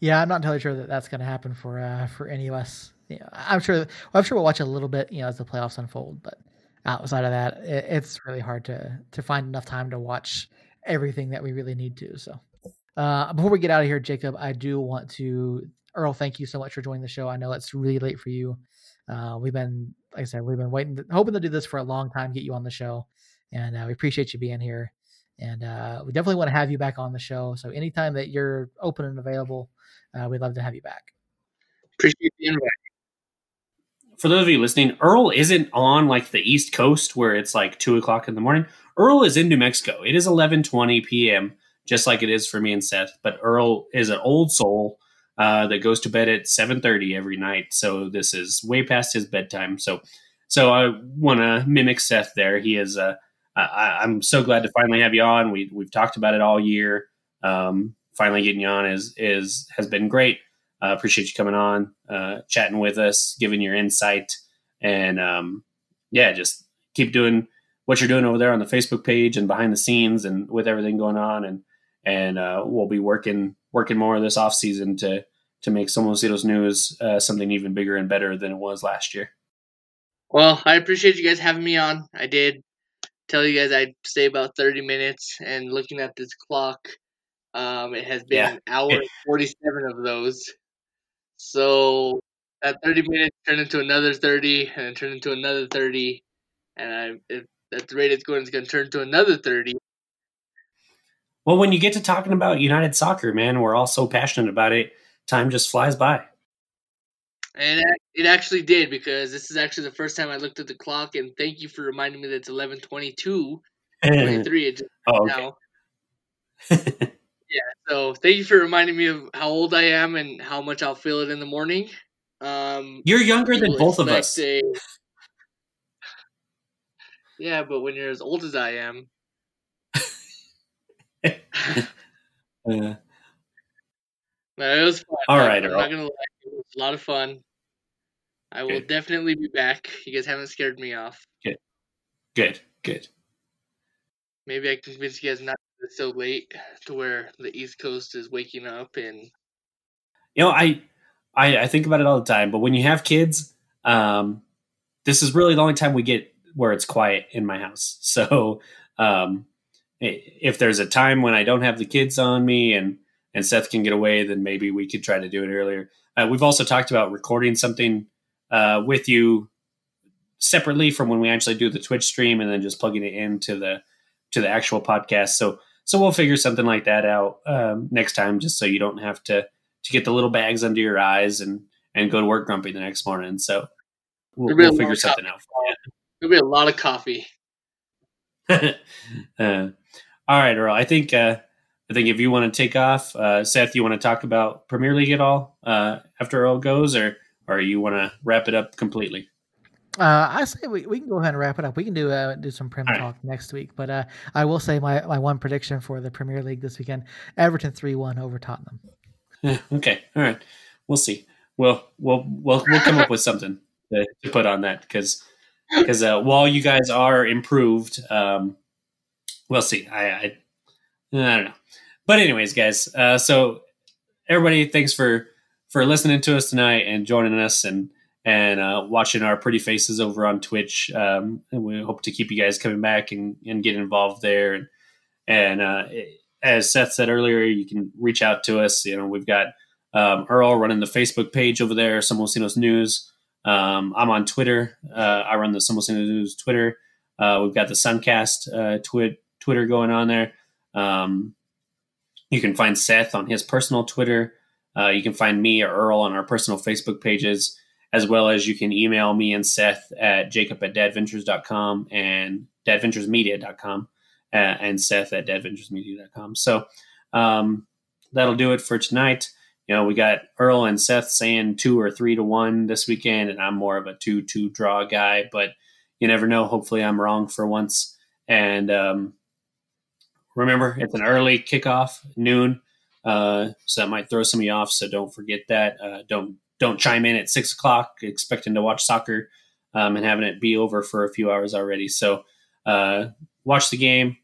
Yeah, I'm not entirely sure that that's going to happen for uh, for any of us. I'm sure. Well, I'm sure we'll watch a little bit, you know, as the playoffs unfold. But outside of that, it, it's really hard to to find enough time to watch everything that we really need to. So, uh, before we get out of here, Jacob, I do want to Earl. Thank you so much for joining the show. I know it's really late for you. Uh, we've been, like I said, we've been waiting, hoping to do this for a long time, get you on the show, and uh, we appreciate you being here. And uh, we definitely want to have you back on the show. So anytime that you're open and available, uh, we'd love to have you back. Appreciate the invite for those of you listening, Earl isn't on like the East Coast where it's like two o'clock in the morning. Earl is in New Mexico. It is eleven twenty p.m. just like it is for me and Seth. But Earl is an old soul uh, that goes to bed at seven thirty every night. So this is way past his bedtime. So so I want to mimic Seth there. He is. Uh, I, am so glad to finally have you on. We we've talked about it all year. Um, finally getting you on is is has been great. Uh, appreciate you coming on, uh, chatting with us, giving your insight, and um, yeah, just keep doing what you're doing over there on the Facebook page and behind the scenes and with everything going on. And and uh, we'll be working working more this off season to to make Somos Unidos News uh, something even bigger and better than it was last year. Well, I appreciate you guys having me on. I did tell you guys I'd stay about 30 minutes, and looking at this clock, um, it has been Yeah. an hour and 47 of those. So that 30 minutes turned into another 30, and it turned into another 30, and I, if, at the rate it's going, it's going to turn to another 30. Well, when you get to talking about United Soccer, man, we're all so passionate about it. Time just flies by. And it, actually did because this is actually the first time I looked at the clock, and thank you for reminding me that it's 11:22, 23. It just oh, okay. now. So thank you for reminding me of how old I am and how much I'll feel it in the morning. Um, You're younger than both of us. a- yeah, but when you're as old as I am, Uh, but it was fun. All I'm- Earl. not gonna lie, a lot of fun. I will Good. definitely be back. You guys haven't scared me off. good, good. Good. Maybe I can convince you guys not so late to where the East Coast is waking up and You know, I, I I think about it all the time. But when you have kids, um, this is really the only time we get where it's quiet in my house. So, um, if there's a time when I don't have the kids on me and and Seth can get away, then maybe we could try to do it earlier. Uh, we've also talked about recording something uh, with you separately from when we actually do the Twitch stream, and then just plugging it into the to the actual podcast. So so we'll figure something like that out um, next time, just so you don't have to to get the little bags under your eyes and and go to work grumpy the next morning. So we'll, It'll be a we'll figure something out for there'll be a lot of coffee. uh, all right, Earl. I think uh, I think if you want to take off, uh, Seth, you want to talk about Premier League at all uh, after Earl goes, or or you want to wrap it up completely? Uh, I say we, we can go ahead and wrap it up. We can do uh, do some Prem right. talk next week, but uh, I will say my, my one prediction for the Premier League this weekend: Everton three one over Tottenham. Okay, all right. We'll see. We'll we'll we'll we'll come up with something to, to put on that because because uh, while you guys are improved, um, we'll see. I, I I don't know, but anyways, guys. Uh, so everybody, thanks for for listening to us tonight and joining us and and uh, watching our pretty faces over on Twitch. Um, and we hope to keep you guys coming back and, and get involved there. And and uh, as Seth said earlier, you can reach out to us. You know, we've got um, Earl running the Facebook page over there, Somos Unidos News. Um, I'm on Twitter. Uh, I run the Somos Unidos News Twitter. Uh, we've got the Suncast uh, twi- Twitter going on there. Um, you can find Seth on his personal Twitter. Uh, you can find me or Earl on our personal Facebook pages, as well as you can email me and Seth at jacob at dadventures.com and dadventuresmedia.com uh, and Seth at dadventuresmedia.com. So um, that'll do it for tonight. You know, we got Earl and Seth saying two or three to one this weekend, and I'm more of a two-two draw guy, but you never know. Hopefully, I'm wrong for once. And um, remember, it's an early kickoff, noon, uh, so that might throw some of you off. So don't forget that. Uh, don't don't chime in at six o'clock expecting to watch soccer um, and having it be over for a few hours already. So uh, watch the game.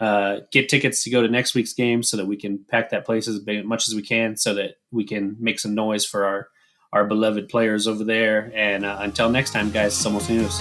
Uh, get tickets to go to next week's game so that we can pack that place as much as we can so that we can make some noise for our our beloved players over there. And uh, until next time, guys, it's almost news.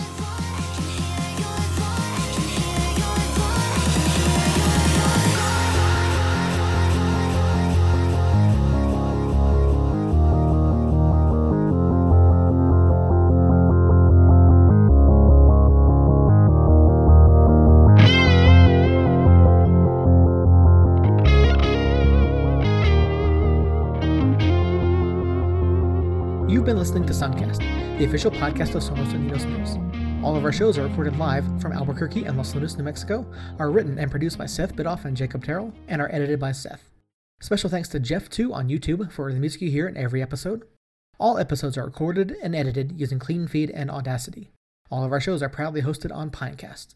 The official podcast of Somos Unidos News. All of our shows are recorded live from Albuquerque and Los Lunas, New Mexico, are written and produced by Seth Bidoff and Jacob Terrell, and are edited by Seth. Special thanks to Jeff2 on YouTube for the music you hear in every episode. All episodes are recorded and edited using Clean Feed and Audacity. All of our shows are proudly hosted on Pinecast.